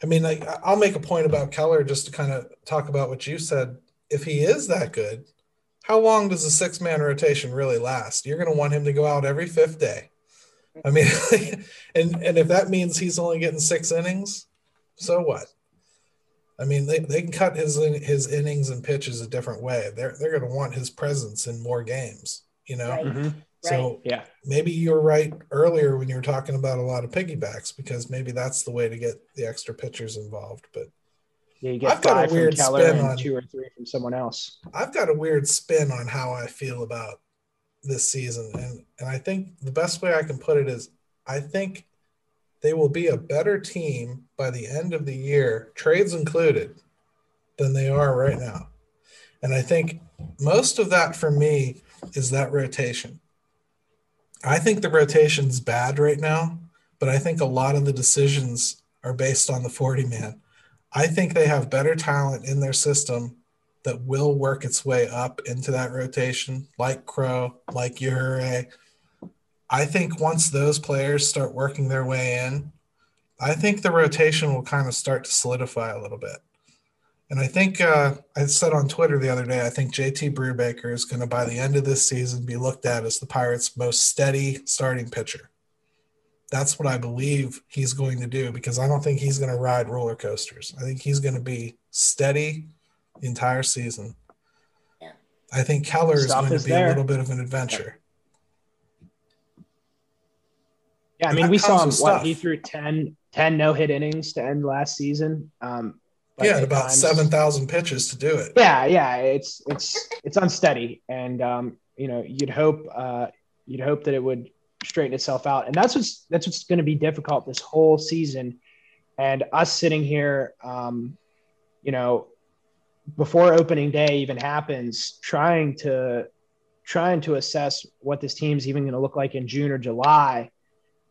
I mean, like, I'll make a point about Keller just to kind of talk about what you said. If he is that good, how long does a six man rotation really last? You're going to want him to go out every fifth day. I mean, and and if that means he's only getting six innings, so what? I mean, they, they can cut his his innings and pitches a different way. They're they're going to want his presence in more games, you know. Right. Mhm. So Yeah. maybe you were right earlier when you were talking about a lot of piggybacks because maybe that's the way to get the extra pitchers involved. But Yeah, you get I've got a five from weird Keller spin and on- two or three from someone else. I've got a weird spin on how I feel about this season. And, and I think the best way I can put it is I think they will be a better team by the end of the year, trades included, than they are right now. And I think most of that for me is that rotation. I think the rotation's bad right now, but I think a lot of the decisions are based on the 40 man. I think they have better talent in their system that will work its way up into that rotation, like Crowe, like Yajure. I think once those players start working their way in, I think the rotation will kind of start to solidify a little bit. And I think uh, I said on Twitter the other day, I think JT Brubaker is going to, by the end of this season, be looked at as the Pirates' most steady starting pitcher. That's what I believe he's going to do because I don't think he's going to ride roller coasters. I think he's going to be steady the entire season. Yeah. I think Keller is going is to be there. a little bit of an adventure. Yeah, I mean, we saw him. What he threw 10, 10 no hit innings to end last season. Um, but yeah, at about times- seven thousand pitches to do it. Yeah, yeah, it's it's it's unsteady, and um, you know, you'd hope uh, you'd hope that it would straighten itself out, and that's what's that's what's going to be difficult this whole season. And us sitting here, um, you know, before opening day even happens, trying to trying to assess what this team's even going to look like in June or July.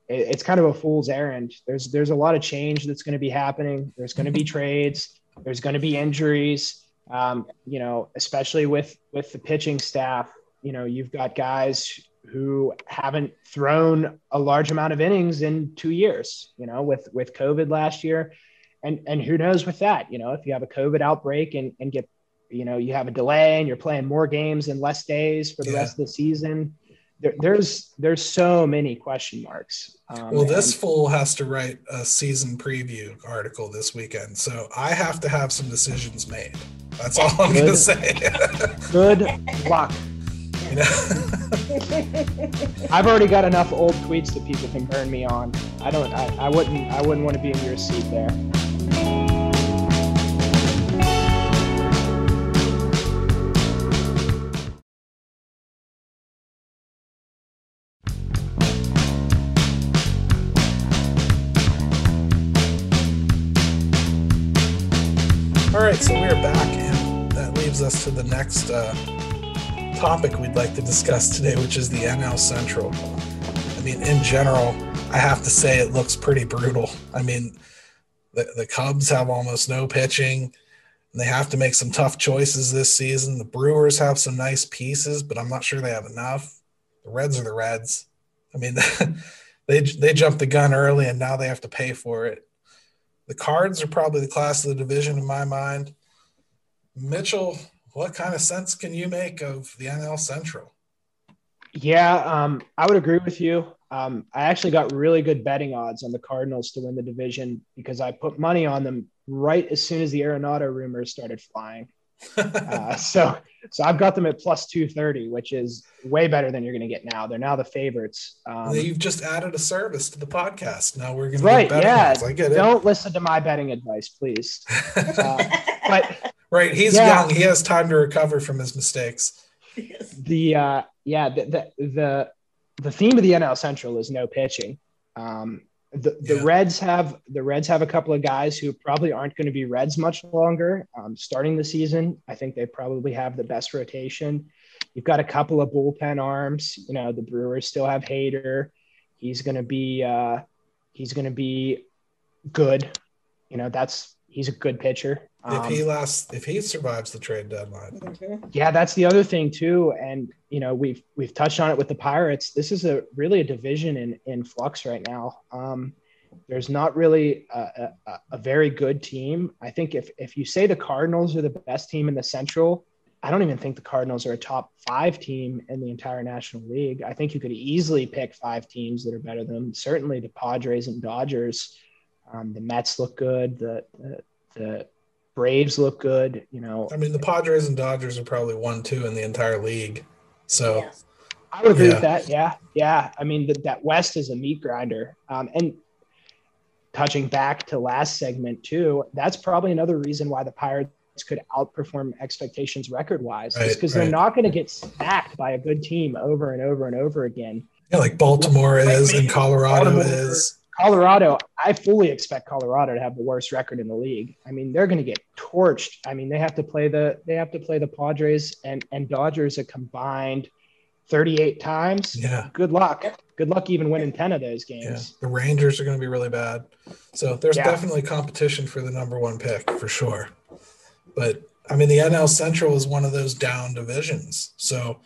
it- It's kind of a fool's errand. There's there's a lot of change that's going to be happening. There's going to be trades. There's going to be injuries. Um, you know, especially with with the pitching staff. You know, you've got guys who haven't thrown a large amount of innings in two years. You know, with with COVID last year, and and who knows with that? You know, if you have a COVID outbreak and and get, you know, you have a delay and you're playing more games in less days for the Yeah. rest of the season. there, there's there's so many question marks. Um, well, this and- fool has to write a season preview article this weekend, so I have to have some decisions made. That's all I'm gonna say. good luck. you know? I've already got enough old tweets that people can burn me on. I don't. I, I wouldn't. I wouldn't want to be in your seat there. Right, so we're back, and that leaves us to the next uh, topic we'd like to discuss today, which is the NL Central. I mean, in general, I have to say it looks pretty brutal. I mean, the, the Cubs have almost no pitching, and they have to make some tough choices this season. The Brewers have some nice pieces, but I'm not sure they have enough. The Reds are the Reds. I mean, they they jumped the gun early, and now they have to pay for it. The Cards are probably the class of the division in my mind. Mitchell, what kind of sense can you make of the NL Central? Yeah, um, I would agree with you. Um, I actually got really good betting odds on the Cardinals to win the division because I put money on them right as soon as the Arenado rumors started flying. Uh, so, so I've got them at plus two thirty, which is way better than you're going to get now. They're now the favorites. Um, You've just added a service to the podcast. Now we're going to right? bet Yeah. I get it. Don't listen to my betting advice, please. Uh, but right. He's Yeah. young. He has time to recover from his mistakes. the uh, yeah the, the the the theme of the NL Central is no pitching. Um, the the Yeah. Reds have the Reds have a couple of guys who probably aren't going to be Reds much longer. Um, starting the season, I think they probably have the best rotation. You've got a couple of bullpen arms. You know the Brewers still have Hader. He's going to be uh, he's going to be good. You know that's he's a good pitcher. If Um, he lasts, if he survives the trade deadline, Mhm. yeah, that's the other thing too, and you know we've we've touched on it with the Pirates. This is a really a division in in flux right now. Um, there's not really a, a, a very good team. I think if if you say the Cardinals are the best team in the Central, I don't even think the Cardinals are a top five team in the entire National League. I think you could easily pick five teams that are better than them. Certainly the Padres and Dodgers. Um, the Mets look good. The, the the Braves look good. You know, I mean, the Padres and Dodgers are probably one, two in the entire league. So Yes. I would agree Yeah. with that. Yeah, yeah. I mean, that that West is a meat grinder. Um, and touching back to last segment too, that's probably another reason why the Pirates could outperform expectations record wise, Right, because right. they're not going to get smacked by a good team over and over and over again. yeah, like Baltimore is and Colorado Baltimore. is. Colorado, I fully expect Colorado to have the worst record in the league. I mean, they're going to get torched. I mean, they have to play the they have to play the Padres and and Dodgers a combined 38 times. Yeah. Good luck. Good luck even winning 10 of those games. Yeah, the Rangers are going to be really bad. So there's Yeah. definitely competition for the number one pick for sure. But I mean, the NL Central is one of those down divisions. So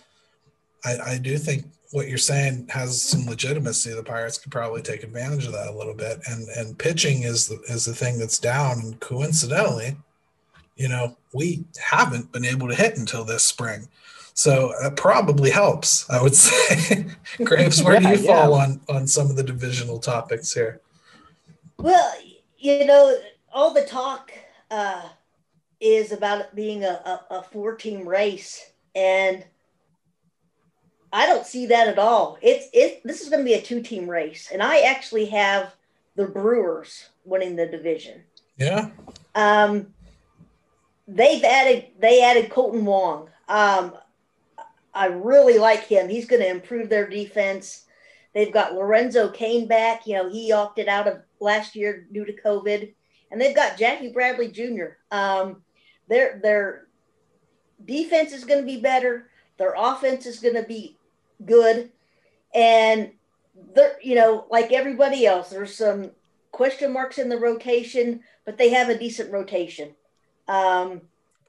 I, I do think what you're saying has some legitimacy. The Pirates could probably take advantage of that a little bit. And and pitching is the, is the thing that's down. And coincidentally, you know, we haven't been able to hit until this spring. So that probably helps, I would say. Graves, where Yeah, do you fall on on some of the divisional topics here? Well, you know, all the talk uh, is about it being a, a, a four team race. And I don't see that at all. It's it this is going to be a two team race. And I actually have the Brewers winning the division. Yeah. Um, they've added they added Kolten Wong. Um, I really like him. He's going to improve their defense. They've got Lorenzo Cain back. You know, he opted out of last year due to COVID, and they've got Jackie Bradley Jr. Um, their their defense is going to be better. Their offense is going to be good, and they're you know like everybody else. There's some question marks in the rotation, but they have a decent rotation. Um,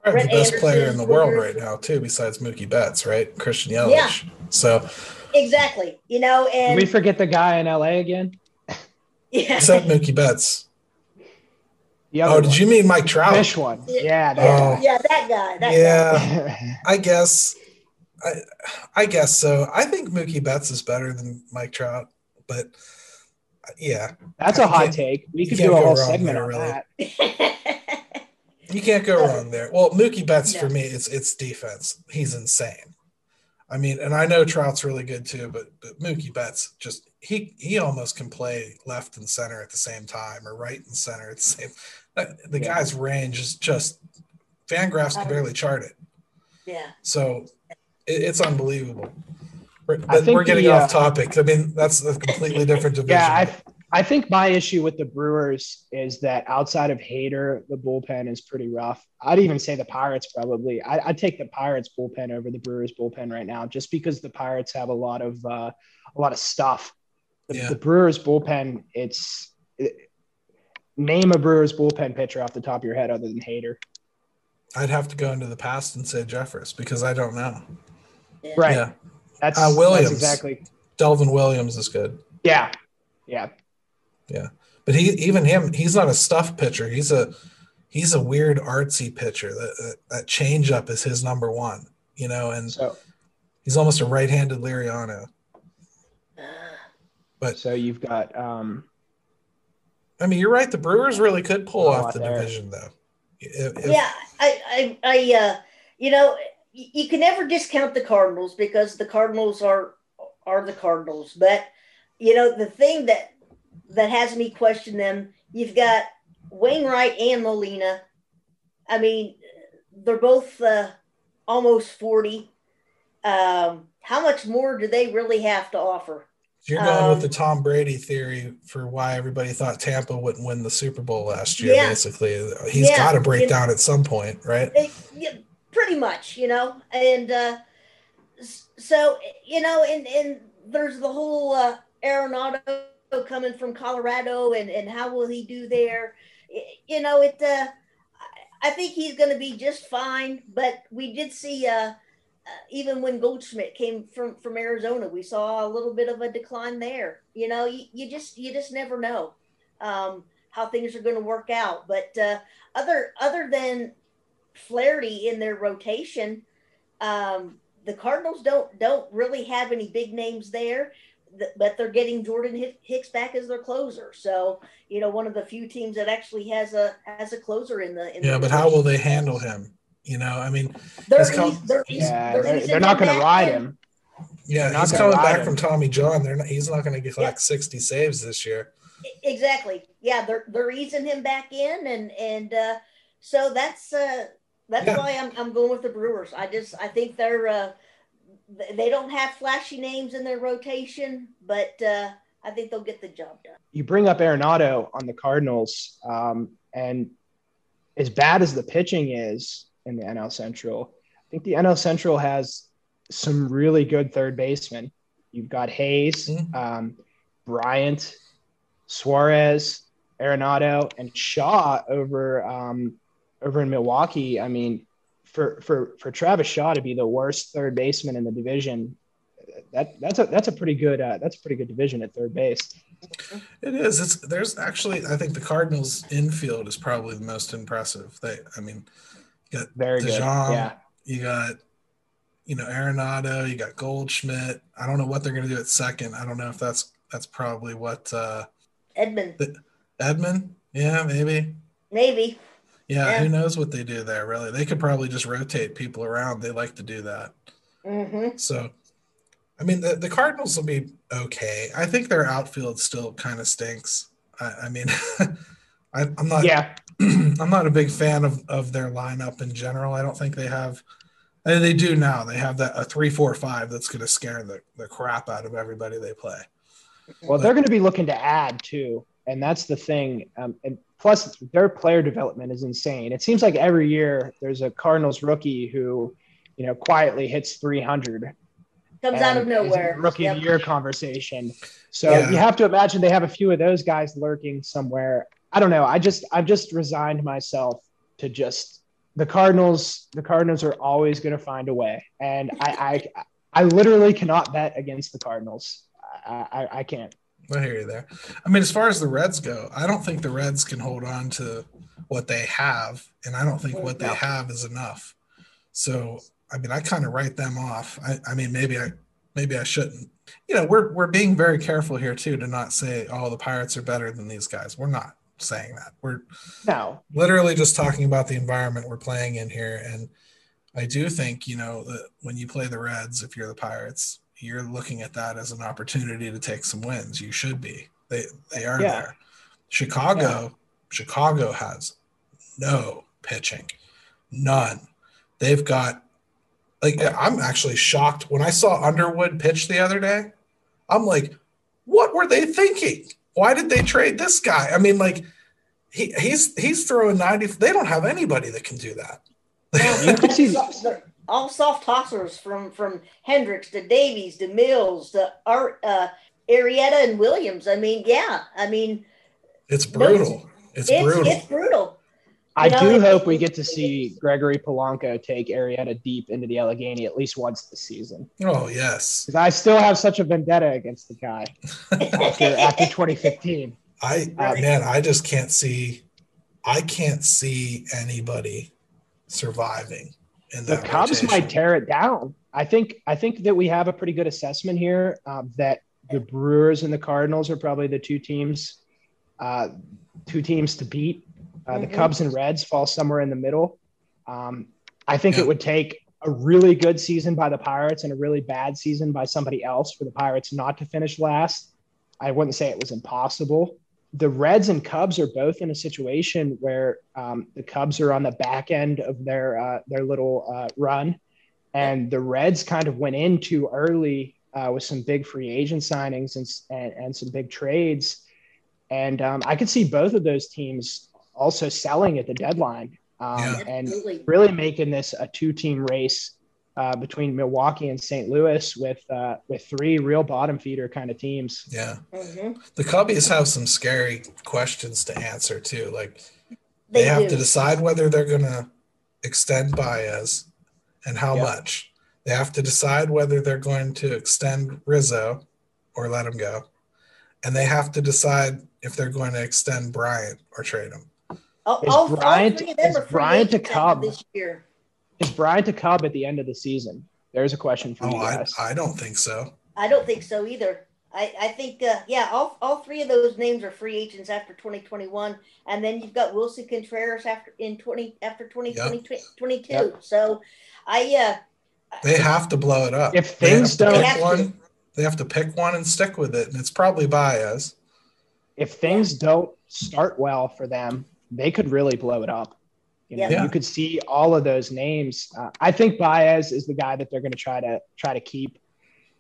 Probably Brett the best player in Anderson, the world right now, too, besides Mookie Betts, right? Christian Yelich. Yeah. So exactly, you know, Did and we forget the guy in LA again? yeah, except Mookie Betts. The other Oh, did you mean Mike Trout? Fish one? Yeah. yeah, that Oh. yeah, that guy, that. Yeah, guy. I guess. I, I guess so. I think Mookie Betts is better than Mike Trout, but yeah, That's a hot take. We could do a whole segment there, on really. that. you can't go wrong there. Well, Mookie Betts for me, it's it's defense. He's insane. I mean, and I know Trout's really good too, but, but Mookie Betts just he he almost can play left and center at the same time or right and center at the same. that- The Yeah. guy's range is just Fangraphs can barely chart it. yeah. So it, it's unbelievable. We're, but we're getting the, off uh, topic. I mean, that's a completely different division. Yeah, I I think my issue with the Brewers is that outside of Hader, the bullpen is pretty rough. I'd even say the Pirates probably. I, I'd take the Pirates bullpen over the Brewers bullpen right now, just because the Pirates have a lot of uh, a lot of stuff. The, Yeah. the Brewers bullpen, it's it, name a Brewers bullpen pitcher off the top of your head other than Hader. I'd have to go into the past and say Jeffress because I don't know. Yeah. Right. Yeah, That's, Uh, Williams. that's exactly. Devin Williams is good, Yeah. Yeah. Yeah. But he even him he's not a stuff pitcher. He's a he's a weird artsy pitcher. That that, that change up is his number one. You know, and So he's almost a right-handed Liriano. But so you've got um I mean, you're right. The Brewers really could pull off the there. division, though. If- if- yeah, I, I, I, uh, you know, y- you can never discount the Cardinals because the Cardinals are are the Cardinals. But you know, the thing that that has me question them, you've got Wainwright and Molina. I mean, they're both uh, almost forty. Um, how much more do they really have to offer? You're going with Um, the Tom Brady theory for why everybody thought Tampa wouldn't win the Super Bowl last year. Yeah. Basically, he's Yeah. got to break down at some point, right? It- pretty much, you know, and uh, so you know, and and there's the whole uh, Arenado coming from Colorado, and and how will he do there? You know, it. Uh, I- think he's going to be just fine, but we did see. Uh, uh, even when Goldschmidt came from from Arizona, we saw a little bit of a decline there. You know, you, you just you just never know um, how things are going to work out. But uh, other other than Flaherty in their rotation, um, the Cardinals don't don't really have any big names there. But they're getting Jordan Hicks back as their closer, so you know one of the few teams that actually has a has a closer in the. In Yeah, the but how will they handle him? You know, I mean, They're, It's called- eas- they're, eas- yeah, they're they're, they're not going to ride him. yeah, They're he's coming back him. from Tommy John. They're not, he's not going to get Yeah. like 60 saves this year. Exactly. Yeah, they're they're easing him back in, and and uh, so that's uh, that's Yeah. why I'm I'm going with the Brewers. I just I think they're uh, they don't have flashy names in their rotation, but uh, I think they'll get the job done. you bring up Arenado on the Cardinals, um, and as bad as the pitching is in the NL Central, I think the NL Central has some really good third basemen. You've got Hayes, Mhm. um, Bryant, Suarez, Arenado, and Shaw over um, over in Milwaukee. I mean, for for for Travis Shaw to be the worst third baseman in the division, that that's a that's a pretty good uh, that's a pretty good division at third base. It is. It's there's actually I think the Cardinals infield is probably the most impressive. They I mean, you got Very good. Yeah. you got you know Arenado, you got Goldschmidt. I don't know what they're going to do at second. I don't know if that's that's probably what uh Edman, Edman. Yeah, maybe. maybe. Yeah, Yeah. who knows what they do there? Really, they could probably just rotate people around. They like to do that. hmm So, I mean, the, the Cardinals will be okay. I think their outfield still kind of stinks. I, I mean, I, I'm not. Yeah. I'm not a big fan of, of their lineup in general. I don't think they have. I mean, they do now. They have that a three, four, five that's going to scare the, the crap out of everybody they play. Well, they're going to be looking to add too, and that's the thing. Um, and plus, their player development is insane. It seems like every year there's a Cardinals rookie who, you know, quietly hits 300. Comes out of and is in the nowhere. Rookie of Yep. the year conversation. So Yeah. you have to imagine they have a few of those guys lurking somewhere. I don't know. I just I've just resigned myself to just the Cardinals. The Cardinals are always going to find a way, and I I I literally cannot bet against the Cardinals. I, I, I can't. I hear you there. I mean, as far as the Reds go, I don't think the Reds can hold on to what they have, and I don't think what they have is enough. So I mean, I kind of write them off. I, I mean, maybe I maybe I shouldn't. You know, we're we're being very careful here too to not say, oh, the Pirates are better than these guys. We're not saying that. We're no literally just talking about the environment we're playing in here. And I do think, you know, that when you play the Reds, if you're the Pirates, you're looking at that as an opportunity to take some wins. You should be. They they are Yeah. there. Chicago, Chicago has no pitching. None. They've got like I'm actually shocked when I saw Underwood pitch the other day. I'm like, what were they thinking? Why did they trade this guy? I mean, like he, he's he's throwing 90. They don't have anybody that can do that. You can see- They're all soft tossers from from Hendricks to Davies to Mills to Art, uh, Arrieta and Williams. I mean, yeah, I mean, It's brutal. It's, it's brutal. it's brutal. I You know, do hope we get to see Gregory Polanco take Arrieta deep into the Allegheny at least once this season. oh yes. Because I still have such a vendetta against the guy after, after 2015. I Uh, man, I just can't see. I can't see anybody surviving in The that. Cubs rotation. might tear it down. I think I think that we have a pretty good assessment here um, that the Brewers and the Cardinals are probably the two teams, uh, two teams to beat. Uh, The Mhm. Cubs and Reds fall somewhere in the middle. Um, I think Yeah. it would take a really good season by the Pirates and a really bad season by somebody else for the Pirates not to finish last. I wouldn't say it was impossible. The Reds and Cubs are both in a situation where um, the Cubs are on the back end of their uh, their little uh, run, and the Reds kind of went in too early uh, with some big free agent signings and and, and some big trades, and um, I could see both of those teams also selling at the deadline um, Yeah. and really making this a two-team race uh, between Milwaukee and St. Louis with uh, with three real bottom feeder kind of teams. Yeah, Mhm. the Cubbies have some scary questions to answer too. Like they, They, have do. to decide whether they're going to extend Baez and how Yeah. much. They have to decide whether they're going to extend Rizzo or let him go, and they have to decide if they're going to extend Bryant or trade him. Oh, Is all, all Bryant- three of is Bryant a agents Cub? this year. Is Bryant to Cub at the end of the season? There's a question for Oh, you I, guys. I don't think so. I don't think so either. I, I think uh, yeah, all, all three of those names are free agents after 2021, and then you've got Willson Contreras after in 20 after 2020 22. Yep. So I uh, They have to blow it up. If things to don't- pick They have to. one, they have to pick one and stick with it, and it's probably Baez. if things don't start well for them, they could really blow it up. You know, Yeah. you could see all of those names. Uh, I think Baez is the guy that they're going to try to try to keep.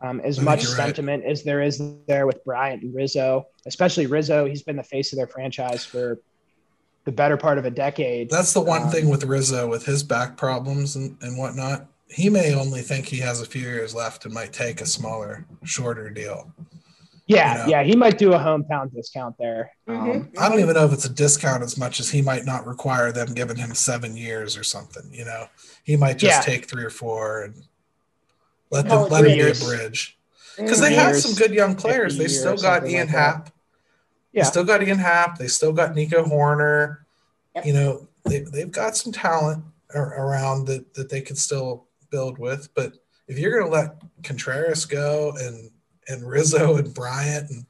Um, as I much you're right. sentiment as there is there with Bryant and Rizzo, especially Rizzo, he's been the face of their franchise for the better part of a decade. That's the one Um, thing with Rizzo with his back problems and, and whatnot. He may only think he has a few years left and might take a smaller, shorter deal. Yeah, you know. yeah, he might do a hometown discount there. Um, Mhm. I don't even know if it's a discount as much as he might not require them giving him seven years or something. You know, he might just Yeah. take three or four and let them let him be a bridge because Mhm. they have some good young players. They still got Ian like that. Happ. Yeah. They still got Ian Happ. They still got Nico Hoerner. Yep. You know, they, they've got some talent ar- around that, that they could still build with. But if you're going to let Contreras go and, and Rizzo and Bryant and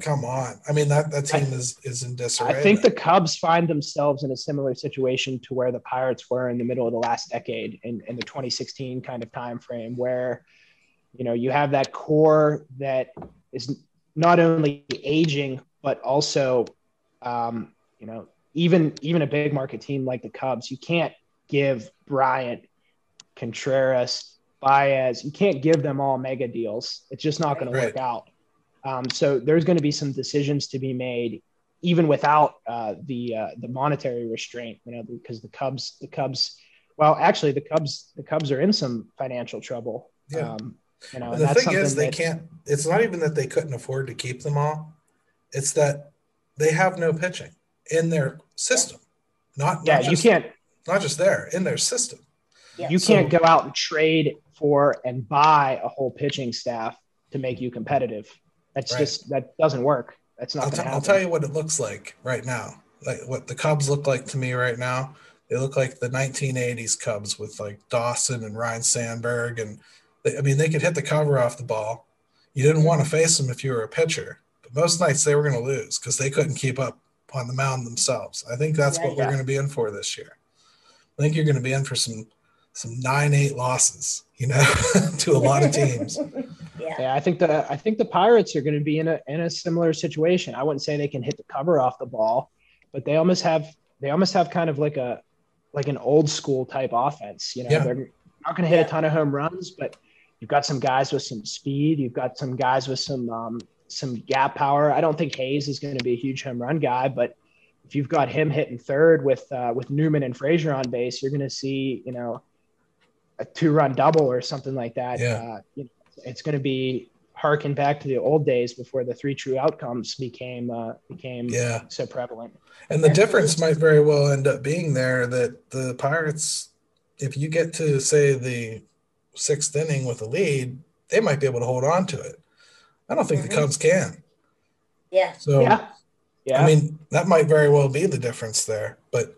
come on. I mean, that, that team is, is in disarray. I think the Cubs find themselves in a similar situation to where the Pirates were in the middle of the last decade in, in the 2016 kind of time frame where you know you have that core that is not only aging but also um, you know even even a big market team like the Cubs you can't give Bryant Contreras Baez you can't give them all mega deals it's just not going to work out um, so there's going to be some decisions to be made, even without uh, the uh, the monetary restraint. You know, because the Cubs, the Cubs, well, actually, the Cubs, the Cubs are in some financial trouble. Yeah. Um, you know, And and the that's thing is, they that- can't. It's not even that they couldn't afford to keep them all. It's that they have no pitching in their system. Not Yeah, not you just, can't not just there in their system. Yeah. you So- can't go out and trade for and buy a whole pitching staff to make you competitive. That's Right. just that doesn't work. That's not I'll, t- I'll tell you what it looks like right now. Like what the Cubs look like to me right now. They look like the 1980s Cubs with like Dawson and Ryne Sandberg, and they, I mean they could hit the cover off the ball. You didn't want to face them if you were a pitcher, but most nights they were going to lose because they couldn't keep up on the mound themselves. I think that's Yeah, what we're going to be in for this year. I think you're going to be in for some some nine eight losses, you know, to a lot of teams. yeah. Yeah, I think the I think the Pirates are going to be in a in a similar situation. I wouldn't say they can hit the cover off the ball, but they almost have they almost have kind of like a like an old school type offense. You know, Yeah. they're not going to hit Yeah. a ton of home runs, but you've got some guys with some speed. You've got some guys with some um, some gap power. I don't think Hayes is going to be a huge home run guy, but if you've got him hitting third with uh, with Newman and Frazier on base, you're going to see you know a two run double or something like that. Yeah. Uh, you know, it's going to be harken back to the old days before the three true outcomes became uh, became Yeah. so prevalent. And the Absolutely. difference might very well end up being there that the Pirates, if you get to say the sixth inning with a lead, they might be able to hold on to it. I don't think Mhm. the Cubs can. Yeah. So yeah, yeah. I mean that might very well be the difference there. But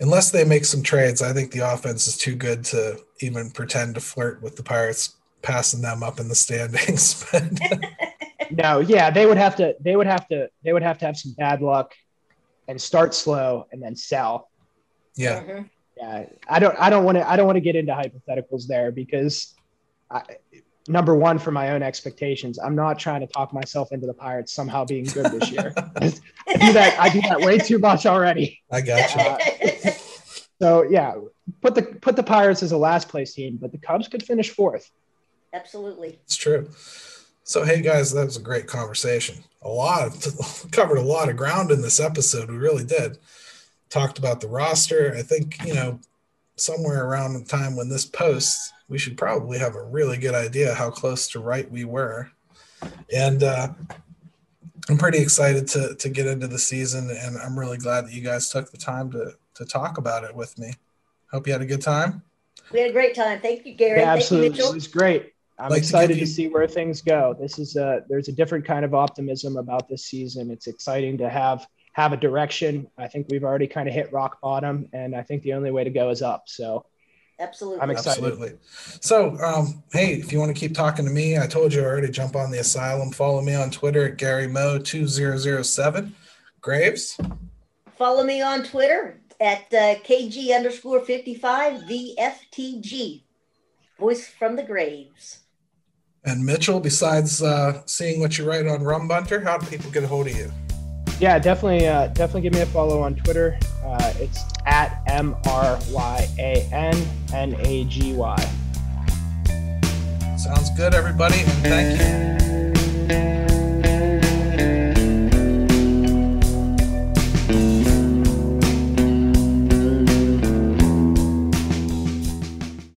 unless they make some trades, I think the offense is too good to even pretend to flirt with the Pirates passing them up in the standings. No, yeah, they would have to they would have to they would have to have some bad luck and start slow and then sell. yeah, Mhm. Yeah, I don't I don't want to I don't want to get into hypotheticals there because I, number one for my own expectations, I'm not trying to talk myself into the Pirates somehow being good this year. I do that I do that way too much already. I got you. Uh, So yeah, put the put the Pirates as a last place team, but the Cubs could finish fourth. Absolutely. It's true. So, hey guys, that was a great conversation. A lot of covered a lot of ground in this episode. We really did. Talked about the roster. I think you know somewhere around the time when this posts, we should probably have a really good idea how close to right we were. And uh, I'm pretty excited to to get into the season, and I'm really glad that you guys took the time to to talk about it with me. Hope you had a good time. We had a great time. Thank you, Gary. Yeah, Thank you, absolutely, it was great. I'm Like excited to, you- see where things go. This is a there's a different kind of optimism about this season. It's exciting to have have a direction. I think we've already kind of hit rock bottom, and I think the only way to go is up. So Absolutely. I'm excited. Absolutely. So, um, hey, if you want to keep talking to me, I told you already, jump on the asylum. Follow me on Twitter at Gary Mo 2007. Graves, Follow me on Twitter at uh, KG underscore 55 VFTG. Voice from the graves. and Mitchell, besides uh, seeing what you write on Rum Bunter, how do people get a hold of you? Yeah, definitely uh, definitely give me a follow on Twitter. Uh, it's at M R Y A N N A G Y. Sounds good, everybody, and thank you.